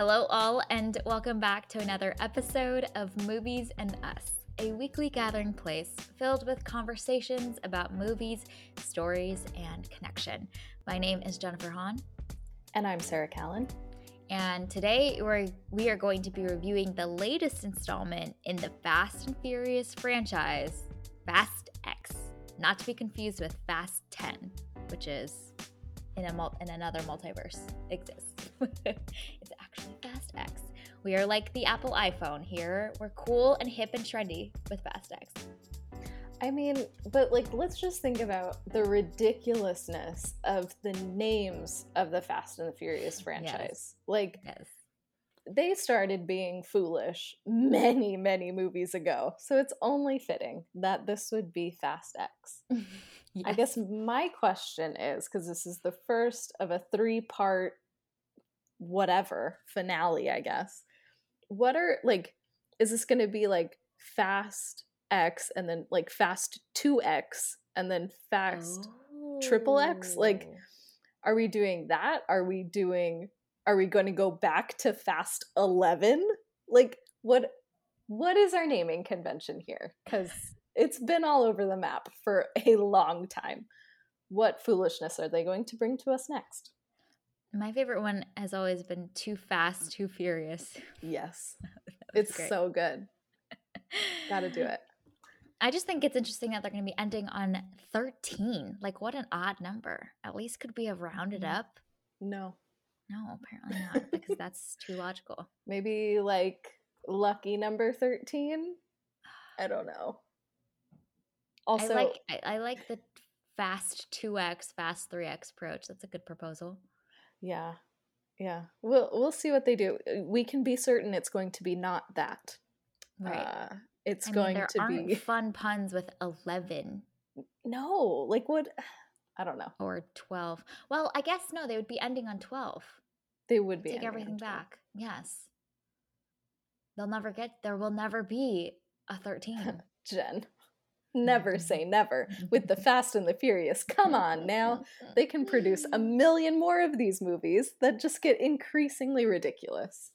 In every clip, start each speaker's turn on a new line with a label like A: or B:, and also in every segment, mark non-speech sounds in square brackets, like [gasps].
A: Hello, all, and welcome back to another episode of Movies and Us, a weekly gathering place filled with conversations about movies, stories, and connection. My name is Jennifer Hahn.
B: And I'm Sarah Callan.
A: And today we're, we are going to be reviewing the latest installment in the Fast and Furious franchise, Fast X. Not to be confused with Fast 10, which is in, a in another multiverse exists. [laughs] it's actually Fast X. We are like the Apple iPhone here. We're cool and hip and trendy with Fast X.
B: I mean, but like, let's just think about the ridiculousness of the names of the Fast and the Furious franchise.
A: Yes.
B: Like,
A: Yes.
B: they started being foolish many, many movies ago. So it's only fitting that this would be Fast X. [laughs] I
A: Yes.
B: guess my question is because this is the first of a three part whatever finale, I guess. What are like, is this going to be like Fast X and then like Fast 2X and then Fast? triple X? Like,
A: Oh.
B: Are we doing that? Are we doing, are we going to go back to Fast 11? Like, what? What is our naming convention here? Because it's been all over the map for a long time. What foolishness are they going to bring to us next?
A: My favorite one has always been Too Fast, Too Furious. [laughs]
B: Yes. [laughs] It's
A: great.
B: so good. Gotta do [laughs] it.
A: I just think it's interesting that they're going to be ending on 13. Like, what an odd number. At least could we have rounded up?
B: No.
A: No, apparently not, because that's too logical.
B: Maybe like lucky number 13? I don't know. Also,
A: I like I, I like the fast 2x, fast 3x approach. That's a good proposal.
B: Yeah. Yeah. We'll we'll see what they do. Uh, We can be certain it's going to be not that.
A: Right.
B: Uh it's
A: I
B: going
A: there
B: to be [laughs]
A: fun puns with 11
B: No, like what [sighs] I don't know.
A: or 12. Well, I guess no, they would be ending on 12.
B: They would be
A: Take everything back. Yes. They'll never get there will never be a 13. [laughs]
B: Jen. Never say never. With the Fast and the Furious, come on now. [laughs] They can produce a million more of these movies that just get increasingly ridiculous.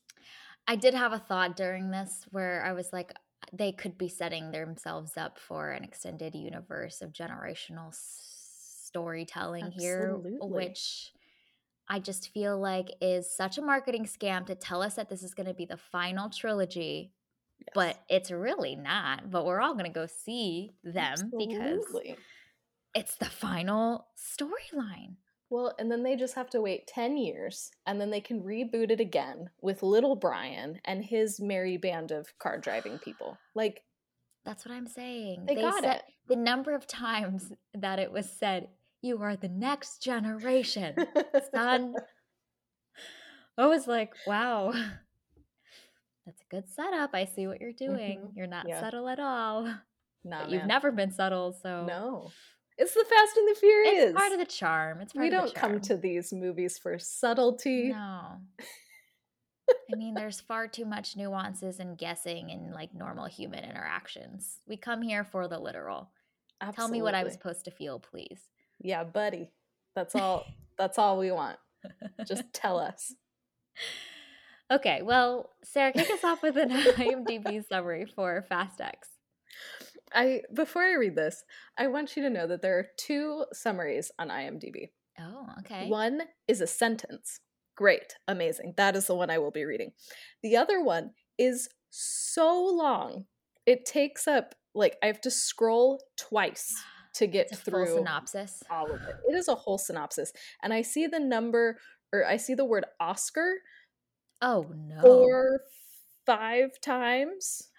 A: I did have a thought during this where I was like, they could be setting themselves up for an extended universe of generational storytelling here, which I just feel like is such a marketing scam to tell us that this is going to be the final trilogy, but it's really not. But we're all going to go see them because it's the final storyline.
B: Well, and then they just have to wait 10 years and then they can reboot it again with little Brian and his merry band of car driving people. [gasps] Like,
A: That's what I'm saying.
B: They got
A: said
B: it.
A: the number of times that it was said, "You are the next generation, [laughs] son." I was like, "Wow, [laughs] that's a good setup. I see what you're doing.
B: Mhm.
A: You're not
B: Yeah.
A: subtle at all. [laughs] but you've never been subtle, so
B: No. It's the Fast and the Furious.
A: it's part of the charm. It's part
B: we
A: of the
B: don't come to these movies for subtlety.
A: No. [laughs] I mean, there's far too much nuances and guessing in like normal human interactions. We come here for the literal. Tell me what I
B: was
A: supposed to feel, please.
B: Yeah, buddy. That's all [laughs] that's all we want. Just tell us.
A: Okay, well, Sarah, kick us off with an [laughs] IMDb summary for Fast X.
B: I before I read this, I want you to know that there are two summaries on IMDb.
A: Oh, okay.
B: One is a sentence. Great, amazing. That is the one I will be reading. The other one is so long. It takes up like I have to scroll twice [gasps] to get
A: It's a full
B: through
A: synopsis.
B: all of it. It is a whole synopsis. And I see the number or I see the word Oscar
A: Oh no.
B: four five times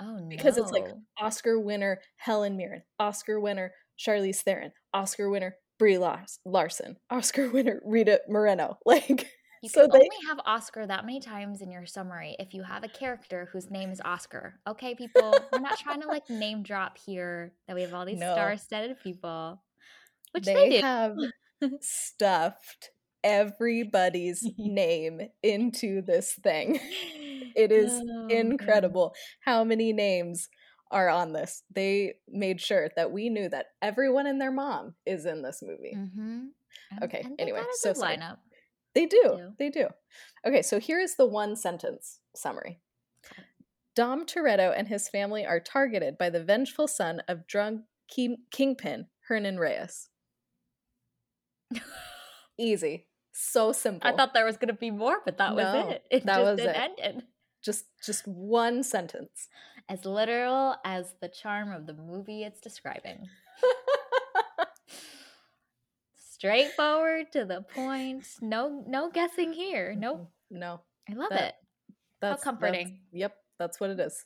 A: oh no.
B: because it's like Oscar winner Helen Mirren, Oscar winner Charlize Theron, Oscar winner Brie Larson, Oscar [laughs] winner Rita Moreno. [laughs] Like
A: you
B: so
A: can
B: they
A: only have Oscar that many times in your summary if you have a character whose name is Oscar. Okay, people, we're not trying to like name drop here that we have all these
B: No.
A: star-studded people, which
B: they,
A: they, do.
B: have [laughs] stuffed everybody's [laughs] name into this thing. [laughs] It is
A: Oh, man.
B: incredible how many names are on this. They made sure that we knew that everyone and their mom is in this movie.
A: Mhm. And-
B: Okay,
A: and
B: anyway, so
A: lineup.
B: They do.
A: do.
B: They do. Okay, so here is the one sentence summary. Dom Toretto and his family are targeted by the vengeful son of drug king- kingpin Hernan Reyes. [laughs] Easy. So simple.
A: I thought there was going to be more, but that was it. [laughs] It
B: that
A: just
B: was
A: it
B: it.
A: ended.
B: just just one sentence.
A: As literal as the charm of the movie it's describing. [laughs] Straightforward to the point. No no guessing here. Nope.
B: No.
A: I love
B: That-
A: it.
B: That's How
A: comforting.
B: that's- yep, that's what it is.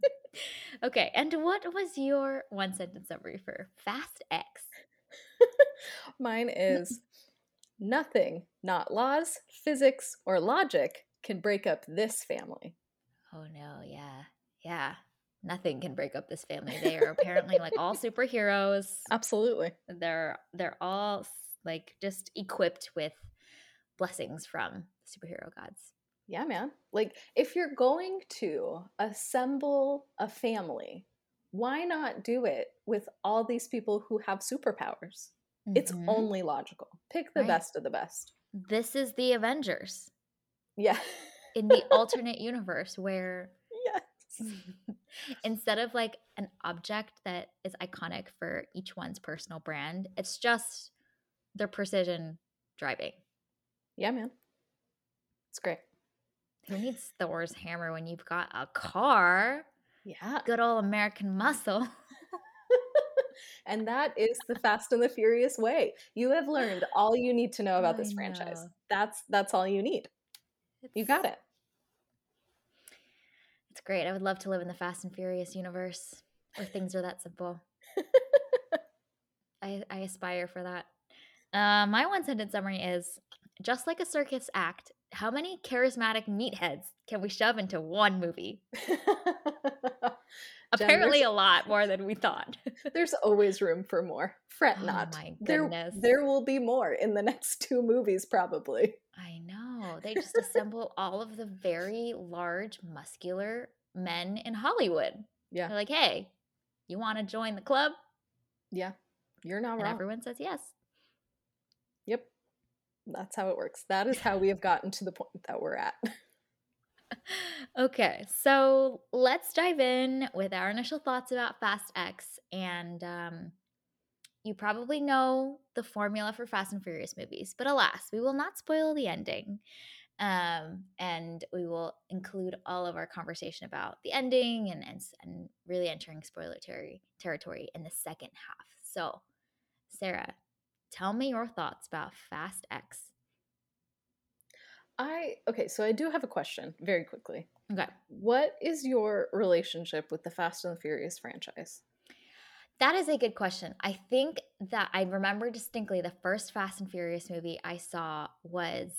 B: [laughs]
A: okay, and what was your one sentence summary for Fast X?
B: Mine is nothing, not laws, physics, or logic can break up this family.
A: Oh no, yeah. Yeah. Nothing can break up this family. They are apparently like all [laughs] superheroes.
B: Absolutely.
A: They're they're all like just equipped with blessings from superhero gods.
B: Yeah, man. Like, if you're going to assemble a family, why not do it with all these people who have superpowers? It's
A: Mhm.
B: only logical. Pick the
A: Right.
B: best of the best.
A: this is the Avengers
B: Yeah.
A: in the [laughs] alternate universe where
B: yes. [laughs]
A: instead of like an object that is iconic for each one's personal brand, it's just their precision driving.
B: Yeah, man. It's great.
A: Who needs Thor's hammer when you've got a car?
B: Yeah.
A: Good old American muscle. [laughs]
B: And that is the Fast and the Furious way. You have learned [sighs] all you need to know about
A: I
B: this franchise.
A: know.
B: That's that's all you need. You got it.
A: It's great. I would love to live in the Fast and Furious universe where things are that simple. [laughs] I, I aspire for that. Uh, my one sentence summary is just like a circus act, how many charismatic meatheads can we shove into one movie? [laughs] Apparently, a lot more than we thought. [laughs]
B: There's always room for more. Fret
A: Oh
B: not.
A: my
B: There,
A: goodness.
B: there will be more in the [laughs] next two movies, probably.
A: I know. They just assemble all of the very large, muscular men in Hollywood.
B: Yeah.
A: They're like, hey, you want to join the club?
B: Yeah. You're not
A: And
B: wrong.
A: everyone says yes.
B: Yep. That's how it works. That is how we have gotten to the point that we're at. [laughs]
A: Okay, so let's dive in with our initial thoughts about Fast X. And um, you probably know the formula for Fast and Furious movies, but alas, we will not spoil the ending. Um, and we will include all of our conversation about the ending and, and, and really entering spoiler terri- territory in the second half. So, Sarah, tell me your thoughts about Fast X.
B: I okay, so I do have a question very quickly.
A: Okay.
B: What is your relationship with the Fast and the Furious franchise?
A: That is a good question. I think that I remember distinctly the first Fast and Furious movie I saw was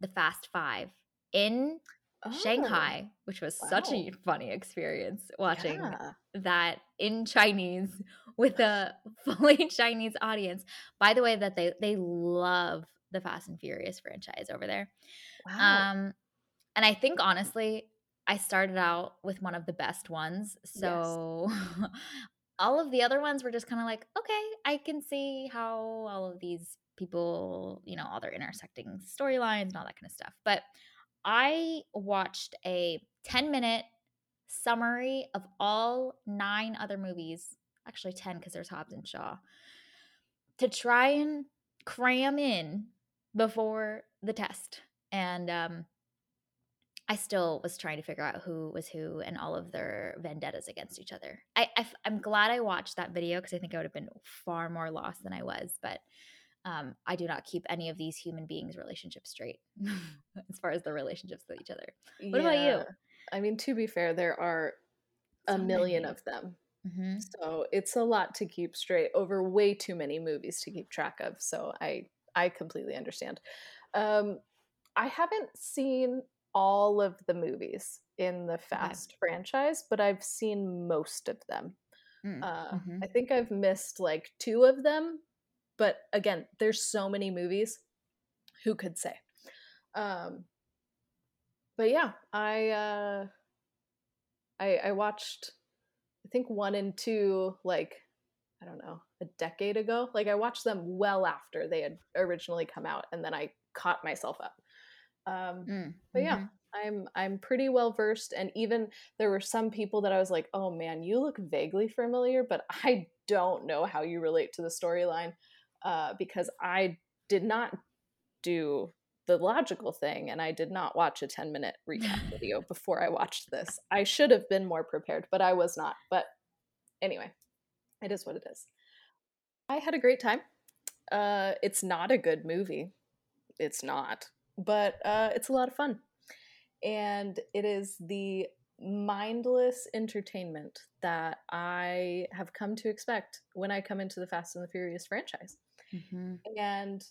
A: the Fast Five in
B: Oh,
A: Shanghai, which was such a funny experience watching
B: yeah.
A: that in Chinese with a [laughs] fully Chinese audience. By the way, that they they love the Fast and Furious franchise over there.
B: Wow.
A: Um, and I think honestly, I started out with one of the best ones. So [laughs] all of the other ones were just kind of like, okay, I can see how all of these people, you know, all their intersecting storylines and all that kind of stuff. But I watched a 10 minute summary of all nine other movies, actually 10 because there's Hobbs and Shaw, to try and cram in before the test. And um, I still was trying to figure out who was who and all of their vendettas against each other. I, I am glad I watched that video because I think I would have been far more lost than I was. But um, I do not keep any of these human beings' relationships straight [laughs] as far as their relationships with each other. What about you?
B: I mean, to be fair, there are a
A: So
B: million
A: many.
B: of them.
A: hmm
B: So it's a lot to keep straight over way too many movies to keep track of. So I I completely understand. Um, I haven't seen all of the movies in the Fast franchise, but I've seen most of them.
A: Mm,
B: Uh,
A: mhm.
B: I think I've missed like two of them, but again, there's so many movies. Who could say? Um, but yeah, I uh, I I watched I think one and two like I don't know a decade ago. Like I watched them well after they had originally come out, and then I caught myself up. Um,
A: Mm,
B: but yeah,
A: mhm.
B: I'm I'm pretty well versed, and even there were some people that I was like, "Oh man, you look vaguely familiar," but [laughs] I don't know how you relate to the storyline uh, because I did not do the logical thing, and I did not watch a ten minute recap [laughs] video before I watched this. I should have been more prepared, but I was not. But anyway, it is what it is. I had a great time. Uh, it's not a good movie. It's not, but uh, it's a lot of fun and it is the mindless entertainment that I have come to expect when I come into the Fast and the Furious franchise.
A: Mhm.
B: And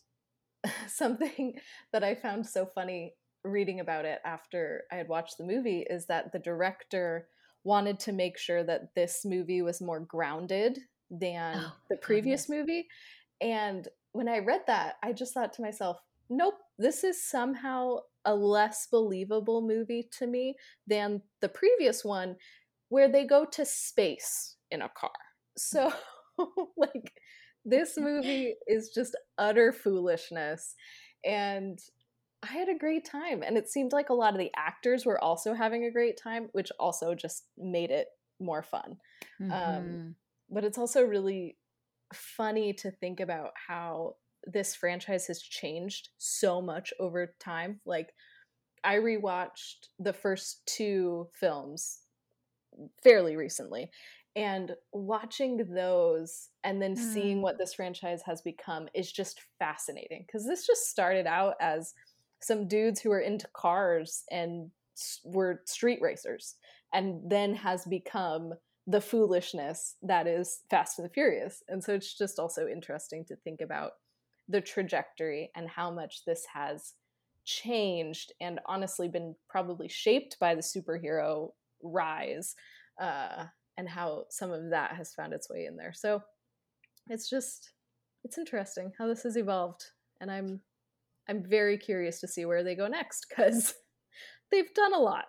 B: [laughs] something that I found so funny reading about it after I had watched the movie is that the director wanted to make sure that this movie was more grounded than
A: Oh,
B: the previous
A: goodness.
B: movie. And when I read that, I just thought to myself, nope, this is somehow a less believable movie to me than the previous one where they go to space in a car. So, [laughs] [laughs] like, this movie is just utter foolishness. And I had a great time. And it seemed like a lot of the actors were also having a great time, which also just made it more fun. Um,
A: Mhm.
B: but it's also really funny to think about how this franchise has changed so much over time. Like, I rewatched the first two films fairly recently, and watching those and then seeing
A: Mm.
B: what this franchise has become is just fascinating because this just started out as some dudes who were into cars and were street racers and then has become the foolishness that is Fast and the Furious. And so it's just also interesting to think about the trajectory and how much this has changed and honestly been probably shaped by the superhero rise uh, and how some of that has found its way in there. So it's just it's interesting how this has evolved and I'm I'm very curious to see where they go next cuz [laughs] they've done a lot.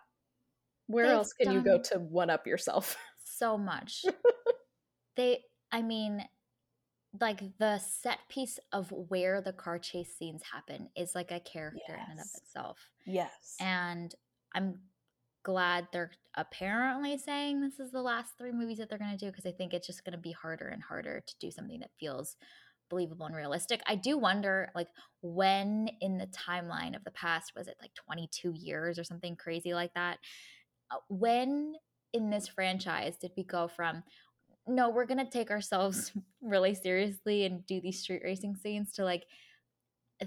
B: Where
A: They've
B: else can you go to one up yourself? [laughs]
A: so much. [laughs] they, I mean, like the set piece of where the car chase scenes happen is like a character in and of itself.
B: yes.
A: And I'm glad they're apparently saying this is the last three movies that they're going to do because I think it's just going to be harder and harder to do something that feels believable and realistic. I do wonder, like, when in the timeline of the past was it like 22 years or something crazy like that? Uh, when in this franchise did we go from no, we're gonna take ourselves really seriously and do these street racing scenes to like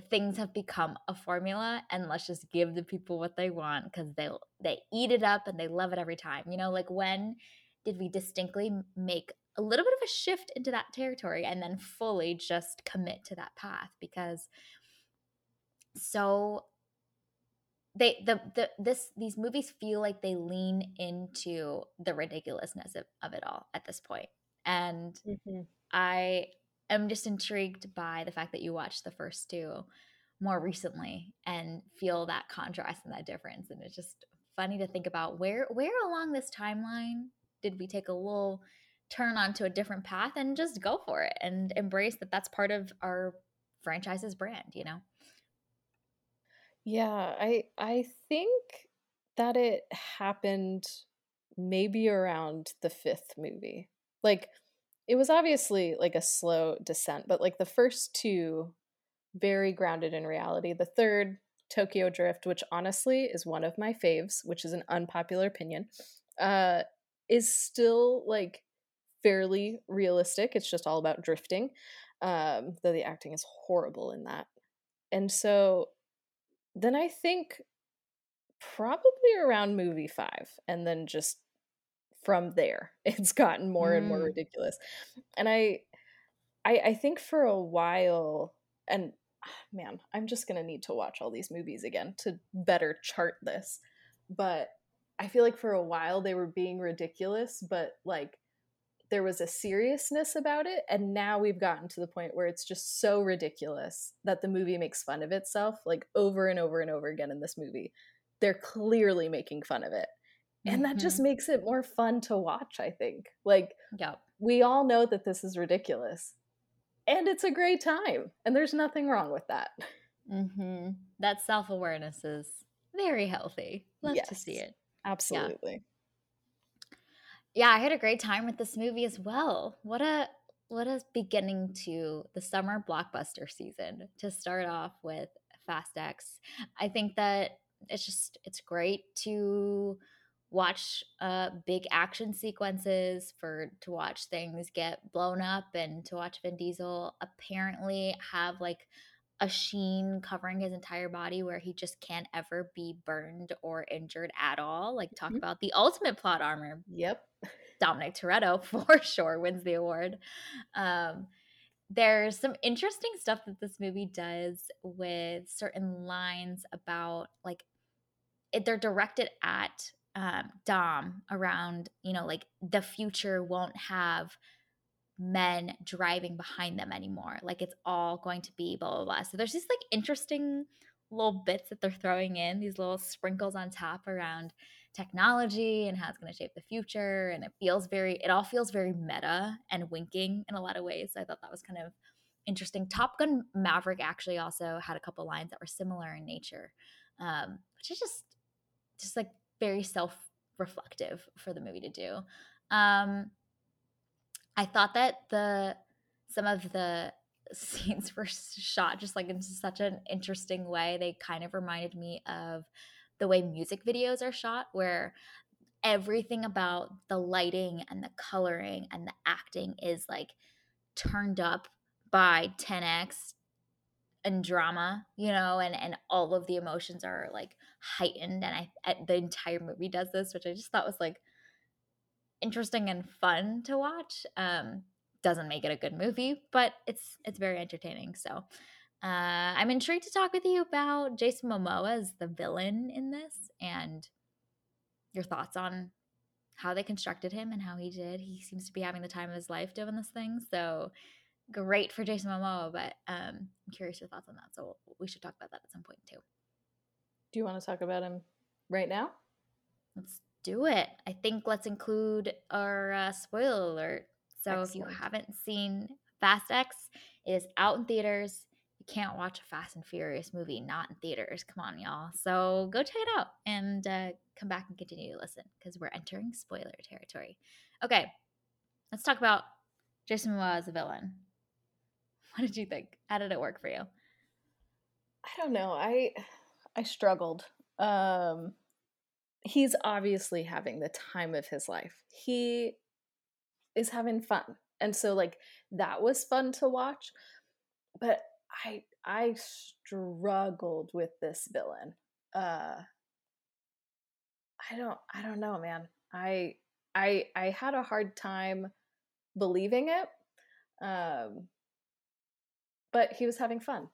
A: things have become a formula and let's just give the people what they want because they they eat it up and they love it every time you know like when did we distinctly make a little bit of a shift into that territory and then fully just commit to that path? Because so they the, the this these movies feel like they lean into the ridiculousness of, of it all at this point and
B: Mhm.
A: I am just intrigued by the fact that you watched the first two more recently and feel that contrast and that difference. And it's just funny to think about where where along this timeline did we take a little turn onto a different path and just go for it and embrace that that's part of our franchise's brand, you know?
B: Yeah, I I think that it happened maybe around the fifth movie. Like it was obviously like a slow descent, but like the first two very grounded in reality. The third, Tokyo Drift, which honestly is one of my faves, which is an unpopular opinion, uh, is still like fairly realistic. It's just all about drifting, um, though the acting is horrible in that. And so then I think probably around movie five, and then just from there, [laughs] it's gotten more and more
A: Mm.
B: ridiculous. And I, I, I think for a while, and man, I'm just gonna need to watch all these movies again to better chart this. But I feel like for a while they were being ridiculous, but like there was a seriousness about it, and now we've gotten to the point where it's just so ridiculous that the movie makes fun of itself, like over and over and over again in this movie. They're clearly making fun of it. And that just
A: Mhm.
B: makes it more fun to watch, I think. Like,
A: Yep.
B: we all know that this is ridiculous. And it's a great time. And there's nothing wrong with that.
A: Mm-hmm. That self awareness is very healthy. Love yes, to see it.
B: Absolutely.
A: Yeah. I had a great time with this movie as well. What a what a beginning to the summer blockbuster season to start off with Fast X. I think that it's just it's great to watch uh big action sequences for to watch things get blown up and to watch Vin Diesel apparently have like a sheen covering his entire body where he just can't ever be burned or injured at all. Like talk mm-hmm. about the ultimate plot armor.
B: Yep.
A: Dominic Toretto [laughs] for sure wins the award. Um there's some interesting stuff that this movie does with certain lines about like it, they're directed at um, Dom around, you know, like the future won't have men driving behind them anymore. Like it's all going to be blah, blah, blah. So there's just like interesting little bits that they're throwing in, these little sprinkles on top around technology and how it's going to shape the future. And it feels very, it all feels very meta and winking in a lot of ways. I thought that was kind of interesting. Top Gun Maverick actually also had a couple lines that were similar in nature, um, which is just, just like very self reflective for the movie to do. Um, I thought that the some of the [laughs] scenes were shot just like in such an interesting way. They kind of reminded me of the way music videos are shot, where everything about the lighting and the coloring and the acting is like turned up by 10x and drama, you know, and and all of the emotions are like heightened, and I, the entire movie does this, which I just thought was like interesting and fun to watch. Um, doesn't make it a good movie, but it's it's very entertaining. So uh, I'm intrigued to talk with you about Jason Momoa as the villain in this, and your thoughts on how they constructed him and how he did. He seems to be having the time of his life doing this thing. So great for Jason Momoa, but um, I'm curious your thoughts on that. So we should talk about that at some point too.
B: Do you want to talk about him right now?
A: Let's do it. I think let's include our uh, spoiler alert. So Excellent. if you haven't seen Fast X, it is out in theaters. You can't watch a Fast and Furious movie not in theaters. Come on, y'all. So go check it out and uh, come back and continue to listen because we're entering spoiler territory. Okay, let's talk about Jason Momoa as a villain. [laughs] What did you think? How did it work for you?
B: I don't know. I I struggled. Um he's obviously having the time of his life. He is having fun. And so like that was fun to watch. But I I struggled with this villain. Uh I don't I don't know, man. I I I had a hard time believing it. Um but he was having fun.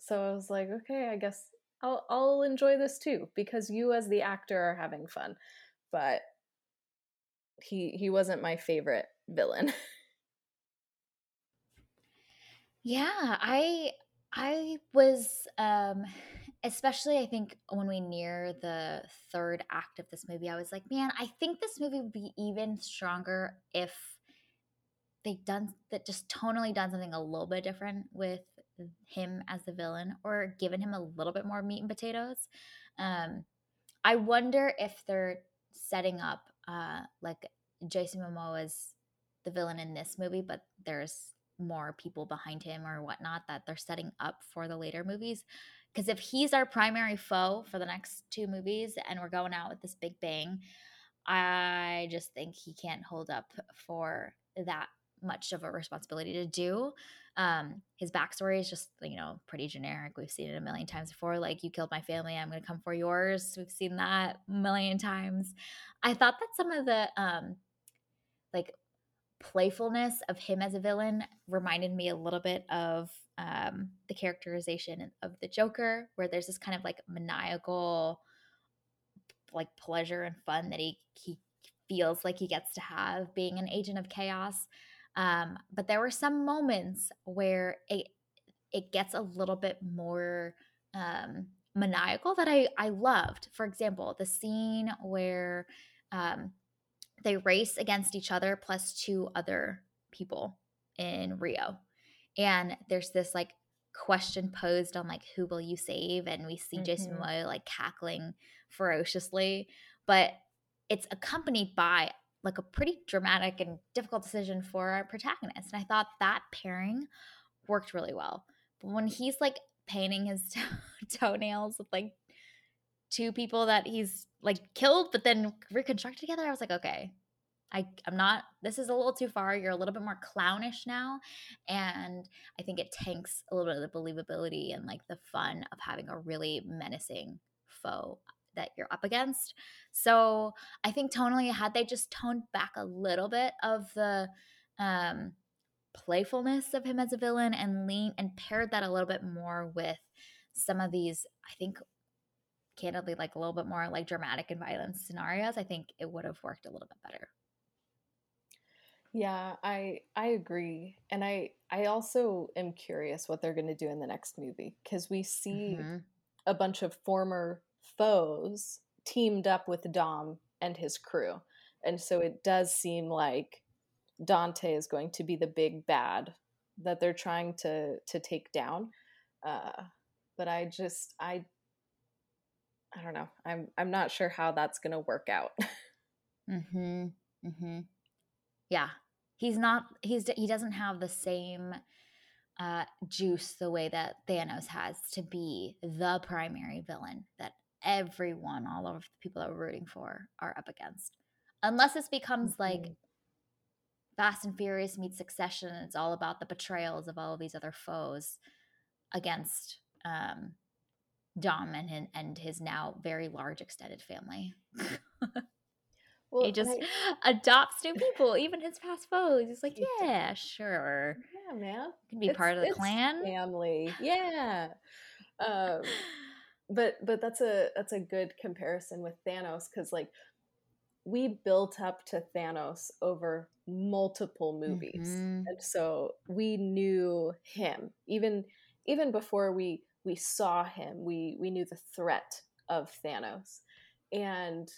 B: So I was like, okay, I guess I'll I'll enjoy this too because you as the actor are having fun. But he he wasn't my favorite villain. [laughs]
A: yeah, I I was um especially I think when we near the third act of this movie, I was like, man, I think this movie would be even stronger if they done that just tonally done something a little bit different with him as the villain or given him a little bit more meat and potatoes. Um, I wonder if they're setting up uh, like Jason Momoa is the villain in this movie, but there's more people behind him or whatnot that they're setting up for the later movies. Because if he's our primary foe for the next two movies and we're going out with this big bang, I just think he can't hold up for that much of a responsibility to do. Um, his backstory is just, you know, pretty generic. We've seen it a million times before. Like, you killed my family, I'm going to come for yours. We've seen that a million times. I thought that some of the, um, like, playfulness of him as a villain reminded me a little bit of um, the characterization of the Joker, where there's this kind of like maniacal, like pleasure and fun that he he feels like he gets to have being an agent of chaos. Um, but there were some moments where it it gets a little bit more um, maniacal that I I loved. For example, the scene where um, they race against each other plus two other people in Rio, and there's this like question posed on like who will you save and we see mm-hmm. Jason Momoa like cackling ferociously but it's accompanied by like a pretty dramatic and difficult decision for our protagonist and I thought that pairing worked really well but when he's like painting his [laughs] toenails with like two people that he's like killed but then reconstructed together I was like okay I, I'm not, this is a little too far. You're a little bit more clownish now. And I think it tanks a little bit of the believability and like the fun of having a really menacing foe that you're up against. So I think tonally, had they just toned back a little bit of the um, playfulness of him as a villain and lean and paired that a little bit more with some of these, I think, candidly, like a little bit more like dramatic and violent scenarios, I think it would have worked a little bit better.
B: Yeah, I I agree. And I I also am curious what they're going to do in the next movie because we see mm-hmm. a bunch of former foes teamed up with Dom and his crew. And so it does seem like Dante is going to be the big bad that they're trying to to take down. Uh but I just I I don't know. I'm I'm not sure how that's going to work out. [laughs]
A: mhm. Mhm yeah he's not he's he doesn't have the same uh, juice the way that Thanos has to be the primary villain that everyone, all of the people that we're rooting for, are up against. Unless this becomes mm-hmm. like Fast and Furious meets Succession, and it's all about the betrayals of all of these other foes against um, Dom and, and his now very large extended family. [laughs] Well, he just I, [laughs] adopts new people, even his past foes. He's like, yeah, sure.
B: Yeah, man.
A: can be it's, part of the clan.
B: Family. Yeah. [laughs] um, but but that's a that's a good comparison with Thanos because like we built up to Thanos over multiple movies. Mm-hmm. And so we knew him. Even even before we we saw him, we we knew the threat of Thanos. And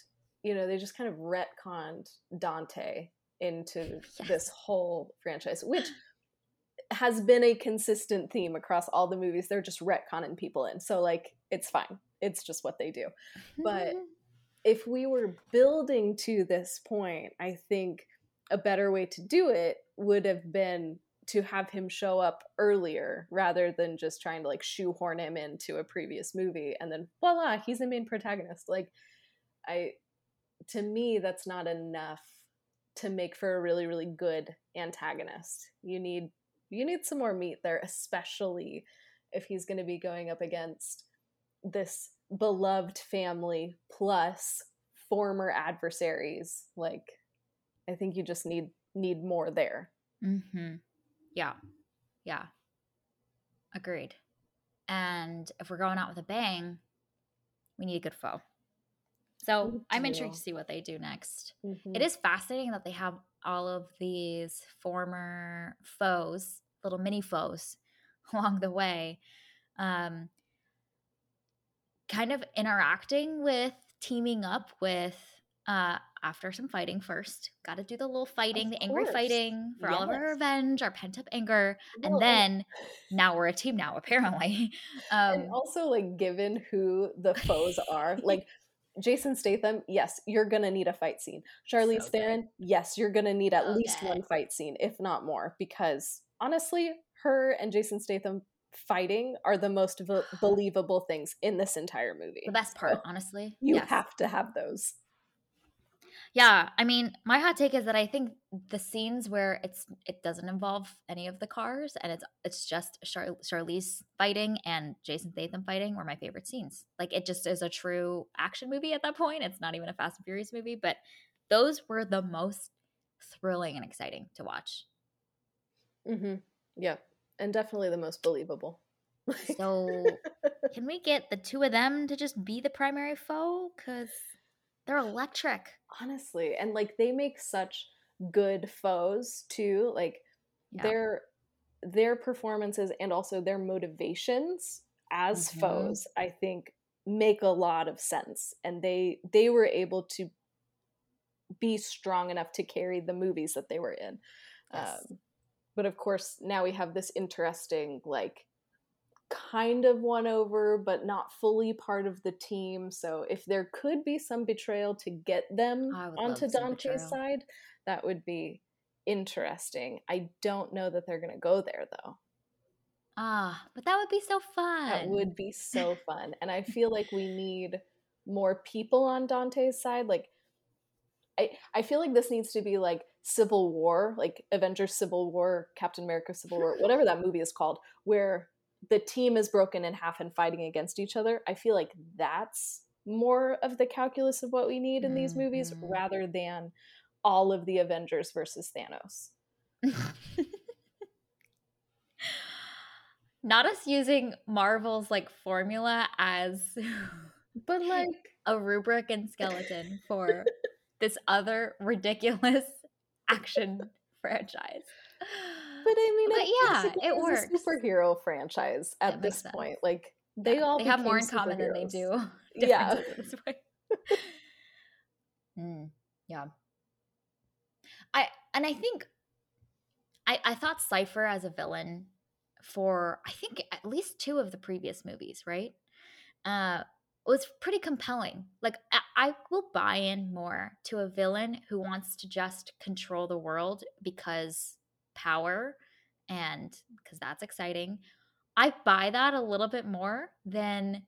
B: you know, they just kind of retconned Dante into yes. this whole franchise, which has been a consistent theme across all the movies. They're just retconning people in. So, like, it's fine. It's just what they do. But hmm. if we were building to this point, I think a better way to do it would have been to have him show up earlier rather than just trying to like shoehorn him into a previous movie and then voila, he's the main protagonist. Like, I to me that's not enough to make for a really really good antagonist you need you need some more meat there especially if he's going to be going up against this beloved family plus former adversaries like i think you just need need more there.
A: Mhm yeah. Yeah. Agreed. And if we're going out with a bang we need a good foe. So I'm intrigued to see what they do next. Mm-hmm. It is fascinating that they have all of these former foes, little mini foes [laughs] along the way, um, kind of interacting with, teaming up with, uh, after some fighting first. Got to do the little fighting, of the angry course. fighting for yes. all of our revenge, our pent up anger. And then now we're a team now, apparently. [laughs]
B: Um, and also, like, given who the foes are, [laughs] like, Jason Statham, yes, you're gonna need a fight scene. Charlize so Theron, yes, you're gonna need at least one fight scene, if not more, because honestly, her and Jason Statham fighting are the most [sighs] believable things in this entire movie.
A: The best part, so honestly. [laughs]
B: You yes. have to have those.
A: Yeah, I mean, my hot take is that I think the scenes where it's it doesn't involve any of the cars and it's it's just Char- Charlize fighting and Jason Statham fighting were my favorite scenes. Like it just is a true action movie at that point. It's not even a Fast and Furious movie, but those were the most thrilling and exciting to watch.
B: Mhm. Yeah, and definitely the most believable. [laughs]
A: so, [laughs] can we get the two of them to just be the primary foe cuz they're electric.
B: Honestly. And like they make such good foes too. Like yeah. their their performances and also their motivations as mm-hmm. foes, I think make a lot of sense. And they they were able to be strong enough to carry the movies that they were in. Yes. Um, but of course, now we have this interesting like kind of won over, but not fully part of the team. So if there could be some betrayal to get them onto Dante's side, that would be interesting. I don't know that they're going to go there though.
A: Ah, but that would be so fun.
B: That would be so [laughs] fun. and I feel like we need more people on Dante's side. Like I I feel like this needs to be like Civil War, like Avengers Civil War, Captain America Civil War, [laughs] whatever that movie is called, where the team is broken in half and fighting against each other. I feel like that's more of the calculus of what we need in mm-hmm. these movies mm-hmm. rather than all of the Avengers versus Thanos. [laughs]
A: Not us using Marvel's like formula as
B: but like [laughs]
A: a rubric and skeleton for this other ridiculous [laughs] action franchise.
B: But I mean,
A: but yeah, it works.
B: superhero franchise at this point, like they yeah, all
A: they have more in common than they do. [laughs]
B: Yeah. [laughs]
A: mm, yeah. I and I think I I thought Cypher as a villain for I think at least two of the previous movies, right? Uh was pretty compelling. Like I, I will buy in more to a villain who wants to just control the world because power and because that's exciting. I buy that a little bit more than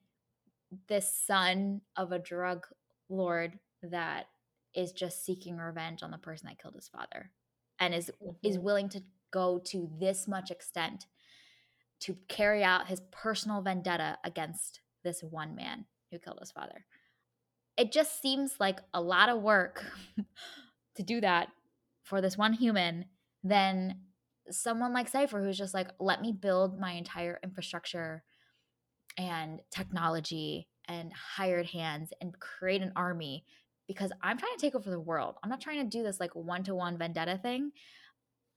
A: this son of a drug lord that is just seeking revenge on the person that killed his father and is mm-hmm. is willing to go to this much extent to carry out his personal vendetta against this one man who killed his father. It just seems like a lot of work [laughs] to do that for this one human than someone like Cypher who's just like, let me build my entire infrastructure and technology and hired hands and create an army because I'm trying to take over the world. I'm not trying to do this like one to one vendetta thing.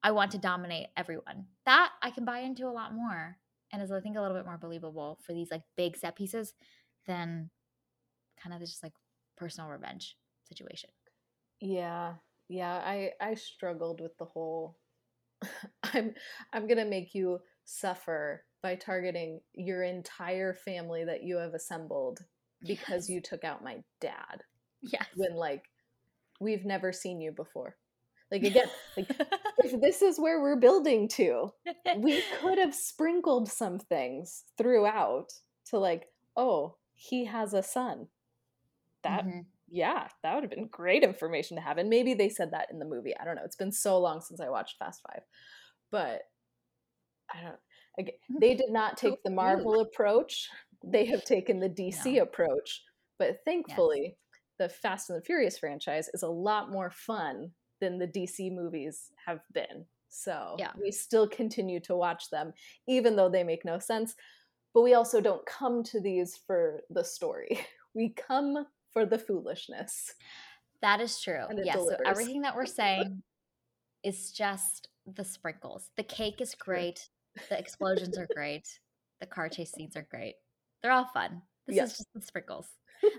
A: I want to dominate everyone. That I can buy into a lot more and is I think a little bit more believable for these like big set pieces than kind of just like personal revenge situation.
B: Yeah. Yeah, I I struggled with the whole [laughs] I'm I'm going to make you suffer by targeting your entire family that you have assembled because yes. you took out my dad.
A: Yes.
B: When like we've never seen you before. Like again, [laughs] like if this is where we're building to, we [laughs] could have sprinkled some things throughout to like, oh, he has a son. That mm-hmm. yeah, that would have been great information to have. And maybe they said that in the movie. I don't know. It's been so long since I watched Fast Five. But I don't again, they did not take the Marvel approach. They have taken the DC no. approach. But thankfully, yes the Fast and the Furious franchise is a lot more fun than the DC movies have been. So yeah. we still continue to watch them, even though they make no sense. But we also don't come to these for the story. [laughs] We come for the foolishness.
A: That is true. Yes. Delivers. So everything that we're saying is just the sprinkles. The cake is great. The explosions are great. The car chase scenes are great. They're all fun. This yes. is just the sprinkles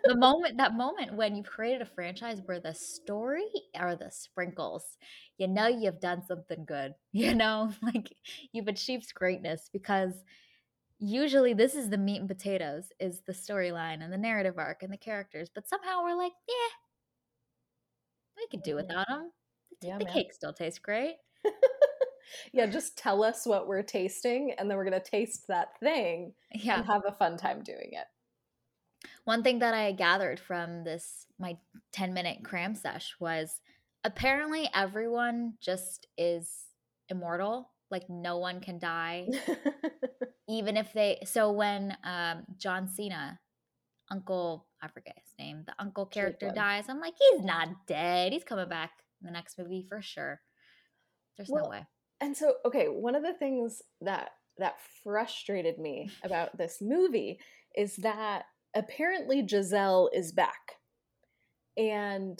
A: the moment that moment when you've created a franchise where the story are the sprinkles you know you've done something good [laughs] you know like you've achieved greatness because usually this is the meat and potatoes is the storyline and the narrative arc and the characters but somehow we're like yeah. We could do without them the, yeah, the cake still tastes great. [laughs]
B: Yeah just tell us what we're tasting and then we're going to taste that thing
A: yeah.
B: and have a fun time doing it.
A: One thing that I gathered from this my 10 minute cram sesh was apparently everyone just is immortal. Like no one can die. [laughs] even if they so when um John Cena, Uncle I forget his name, the uncle character Jacob. dies, I'm like, he's not dead. He's coming back in the next movie for sure. There's well, no way.
B: And so okay, one of the things that that frustrated me about this movie is that apparently Giselle is back. And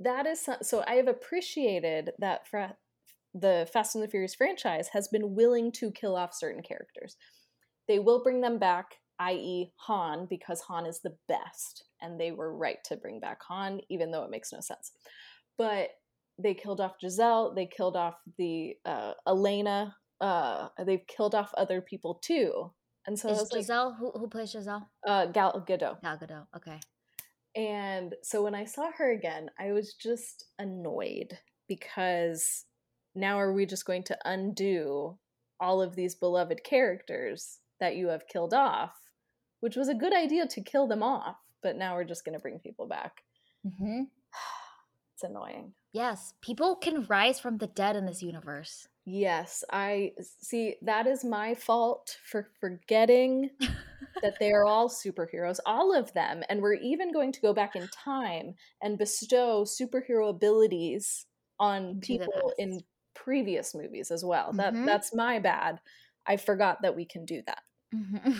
B: that is so, so I have appreciated that fra- the Fast and the Furious franchise has been willing to kill off certain characters. They will bring them back, i.e., Han, because Han is the best, and they were right to bring back Han, even though it makes no sense. But they killed off Giselle, they killed off the uh, Elena, uh, they've killed off other people too And so
A: Is
B: was like,
A: Giselle who who plays Giselle?
B: uh, Gal Gadot.
A: Gal Gadot. Okay.
B: And so when I saw her again, I was just annoyed because now are we just going to undo all of these beloved characters that you have killed off, which was a good idea to kill them off, but now we're just going to bring people back.
A: Mm-hmm. [sighs]
B: It's annoying.
A: Yes, people can rise from the dead in this universe.
B: Yes, I see that is my fault for forgetting [laughs] that they are all superheroes, all of them. And we're even going to go back in time and bestow superhero abilities on people in previous movies as well. That
A: Mhm.
B: that's my bad. I forgot that we can do that.
A: Mhm.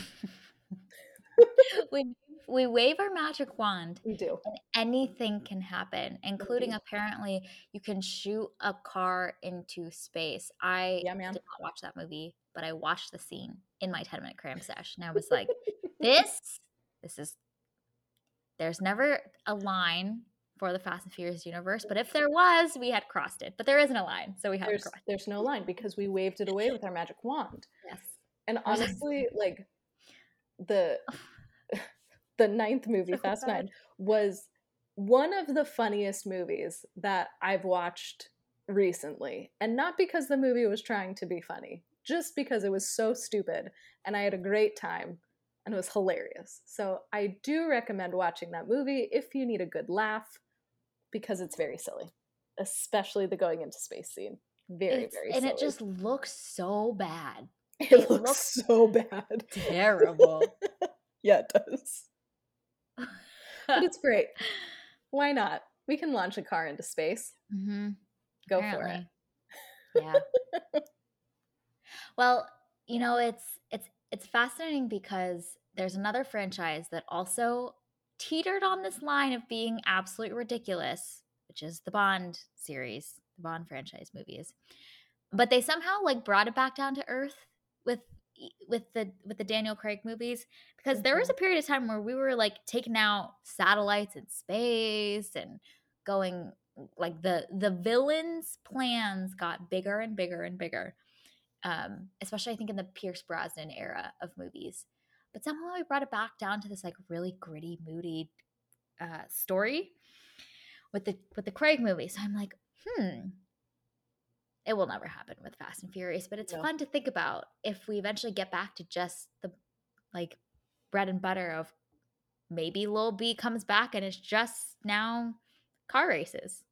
A: [laughs] we we wave our magic wand
B: We do.
A: and anything can happen, including
B: Indeed.
A: apparently you can shoot a car into space. I
B: Yeah, man.
A: did not watch that movie, but I watched the scene in my 10 minute cram sesh and I was like, [laughs] this this is there's never a line for the Fast and Furious universe, but if there was, we had crossed it. But there isn't a line, so we haven't
B: There's
A: crossed.
B: there's no line because we waved it away with our magic wand.
A: Yes.
B: And honestly, [laughs] like the [laughs] the ninth movie,
A: So
B: Fast. Nine, was one of the funniest movies that I've watched recently. And not because the movie was trying to be funny, just because it was so stupid and I had a great time and it was hilarious. So I do recommend watching that movie if you need a good laugh because it's very silly, especially the going into space scene. Very,
A: It's-
B: very
A: and
B: silly.
A: it just looks so bad. [laughs]
B: it,
A: it
B: looks
A: looks
B: so bad.
A: Terrible. [laughs]
B: Yeah, it does. But it's great. [laughs] Why not? We can launch a car into space.
A: Mm-hmm.
B: Go for it.
A: Yeah. well, you know, it's it's it's fascinating because there's another franchise that also teetered on this line of being absolutely ridiculous, which is the Bond series, the Bond franchise movies. But they somehow like brought it back down to earth with with the with the Daniel Craig movies because there was a period of time where we were like taking out satellites in space and going like the the villains plans got bigger and bigger and bigger um especially i think in the pierce brosnan era of movies but somehow we brought it back down to this like really gritty moody uh story with the with the craig movie so i'm like hmm it will never happen with fast and furious but it's
B: No.
A: fun to think about if we eventually get back to just the like bread and butter of maybe lil b comes back and it's just now car races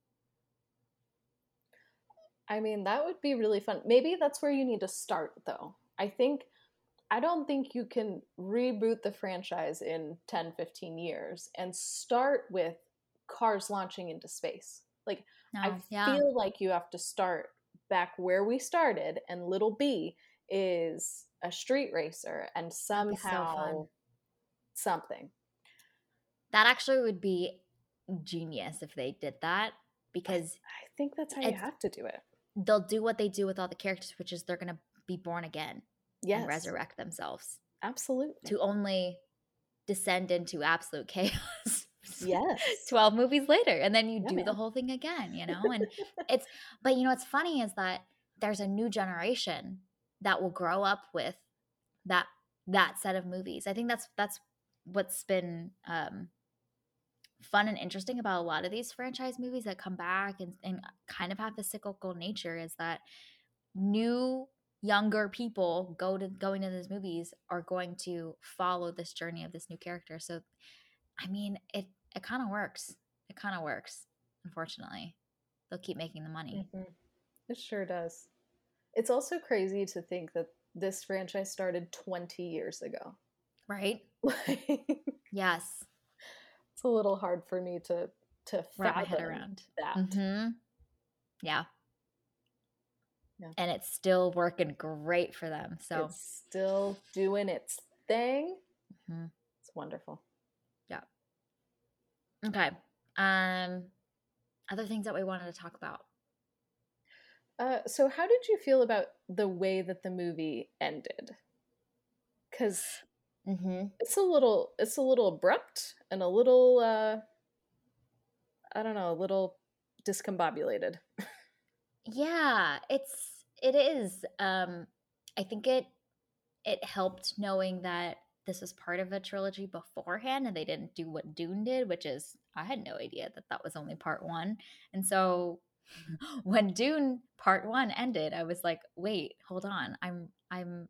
B: I mean, that would be really fun. Maybe that's where you need to start, though. I think, I don't think you can reboot the franchise in 10, 15 years and start with cars launching into space. Like,
A: no,
B: I oh,
A: yeah
B: feel like you have to start back where we started, and Little B is a street racer and
A: be so
B: somehow something.
A: that actually would be genius if they did that because
B: I think that's how you have to do it.
A: they'll do what they do with all the characters which is they're going to be born again
B: Yes.
A: and resurrect themselves
B: Absolutely.
A: to only descend into absolute [laughs] chaos
B: Yes.
A: 12 movies later and then you
B: Yeah,
A: do the whole thing again you know and [laughs] it's but you know what's funny is that there's a new generation that will grow up with that that set of movies i think that's that's what's been um fun and interesting about a lot of these franchise movies that come back and, and kind of have the cyclical nature is that new younger people go to going to these movies are going to follow this journey of this new character so i mean it it kind of works it kind of works unfortunately they'll keep making the money
B: Mhm. It sure does. It's also crazy to think that this franchise started 20 years ago.
A: right [laughs]
B: Like,
A: yes
B: it's a little hard for me to to
A: wrap my head around
B: that.
A: hmm Yeah.
B: Yeah.
A: And it's still working great for them. So
B: It's still doing its thing.
A: Mhm.
B: It's wonderful. Yeah.
A: Okay. Um other things that we wanted to talk about.
B: Uh, so, how did you feel about the way that the movie ended? Because
A: Mm-hmm.
B: it's a little, it's a little abrupt and a little, uh, I don't know, a little discombobulated. [laughs]
A: Yeah, it's it is. Um I think it it helped knowing that this was part of a trilogy beforehand and they didn't do what Dune did, which is I had no idea that that was only part 1. And so [laughs] when Dune part 1 ended, I was like, "Wait, hold on. I'm I'm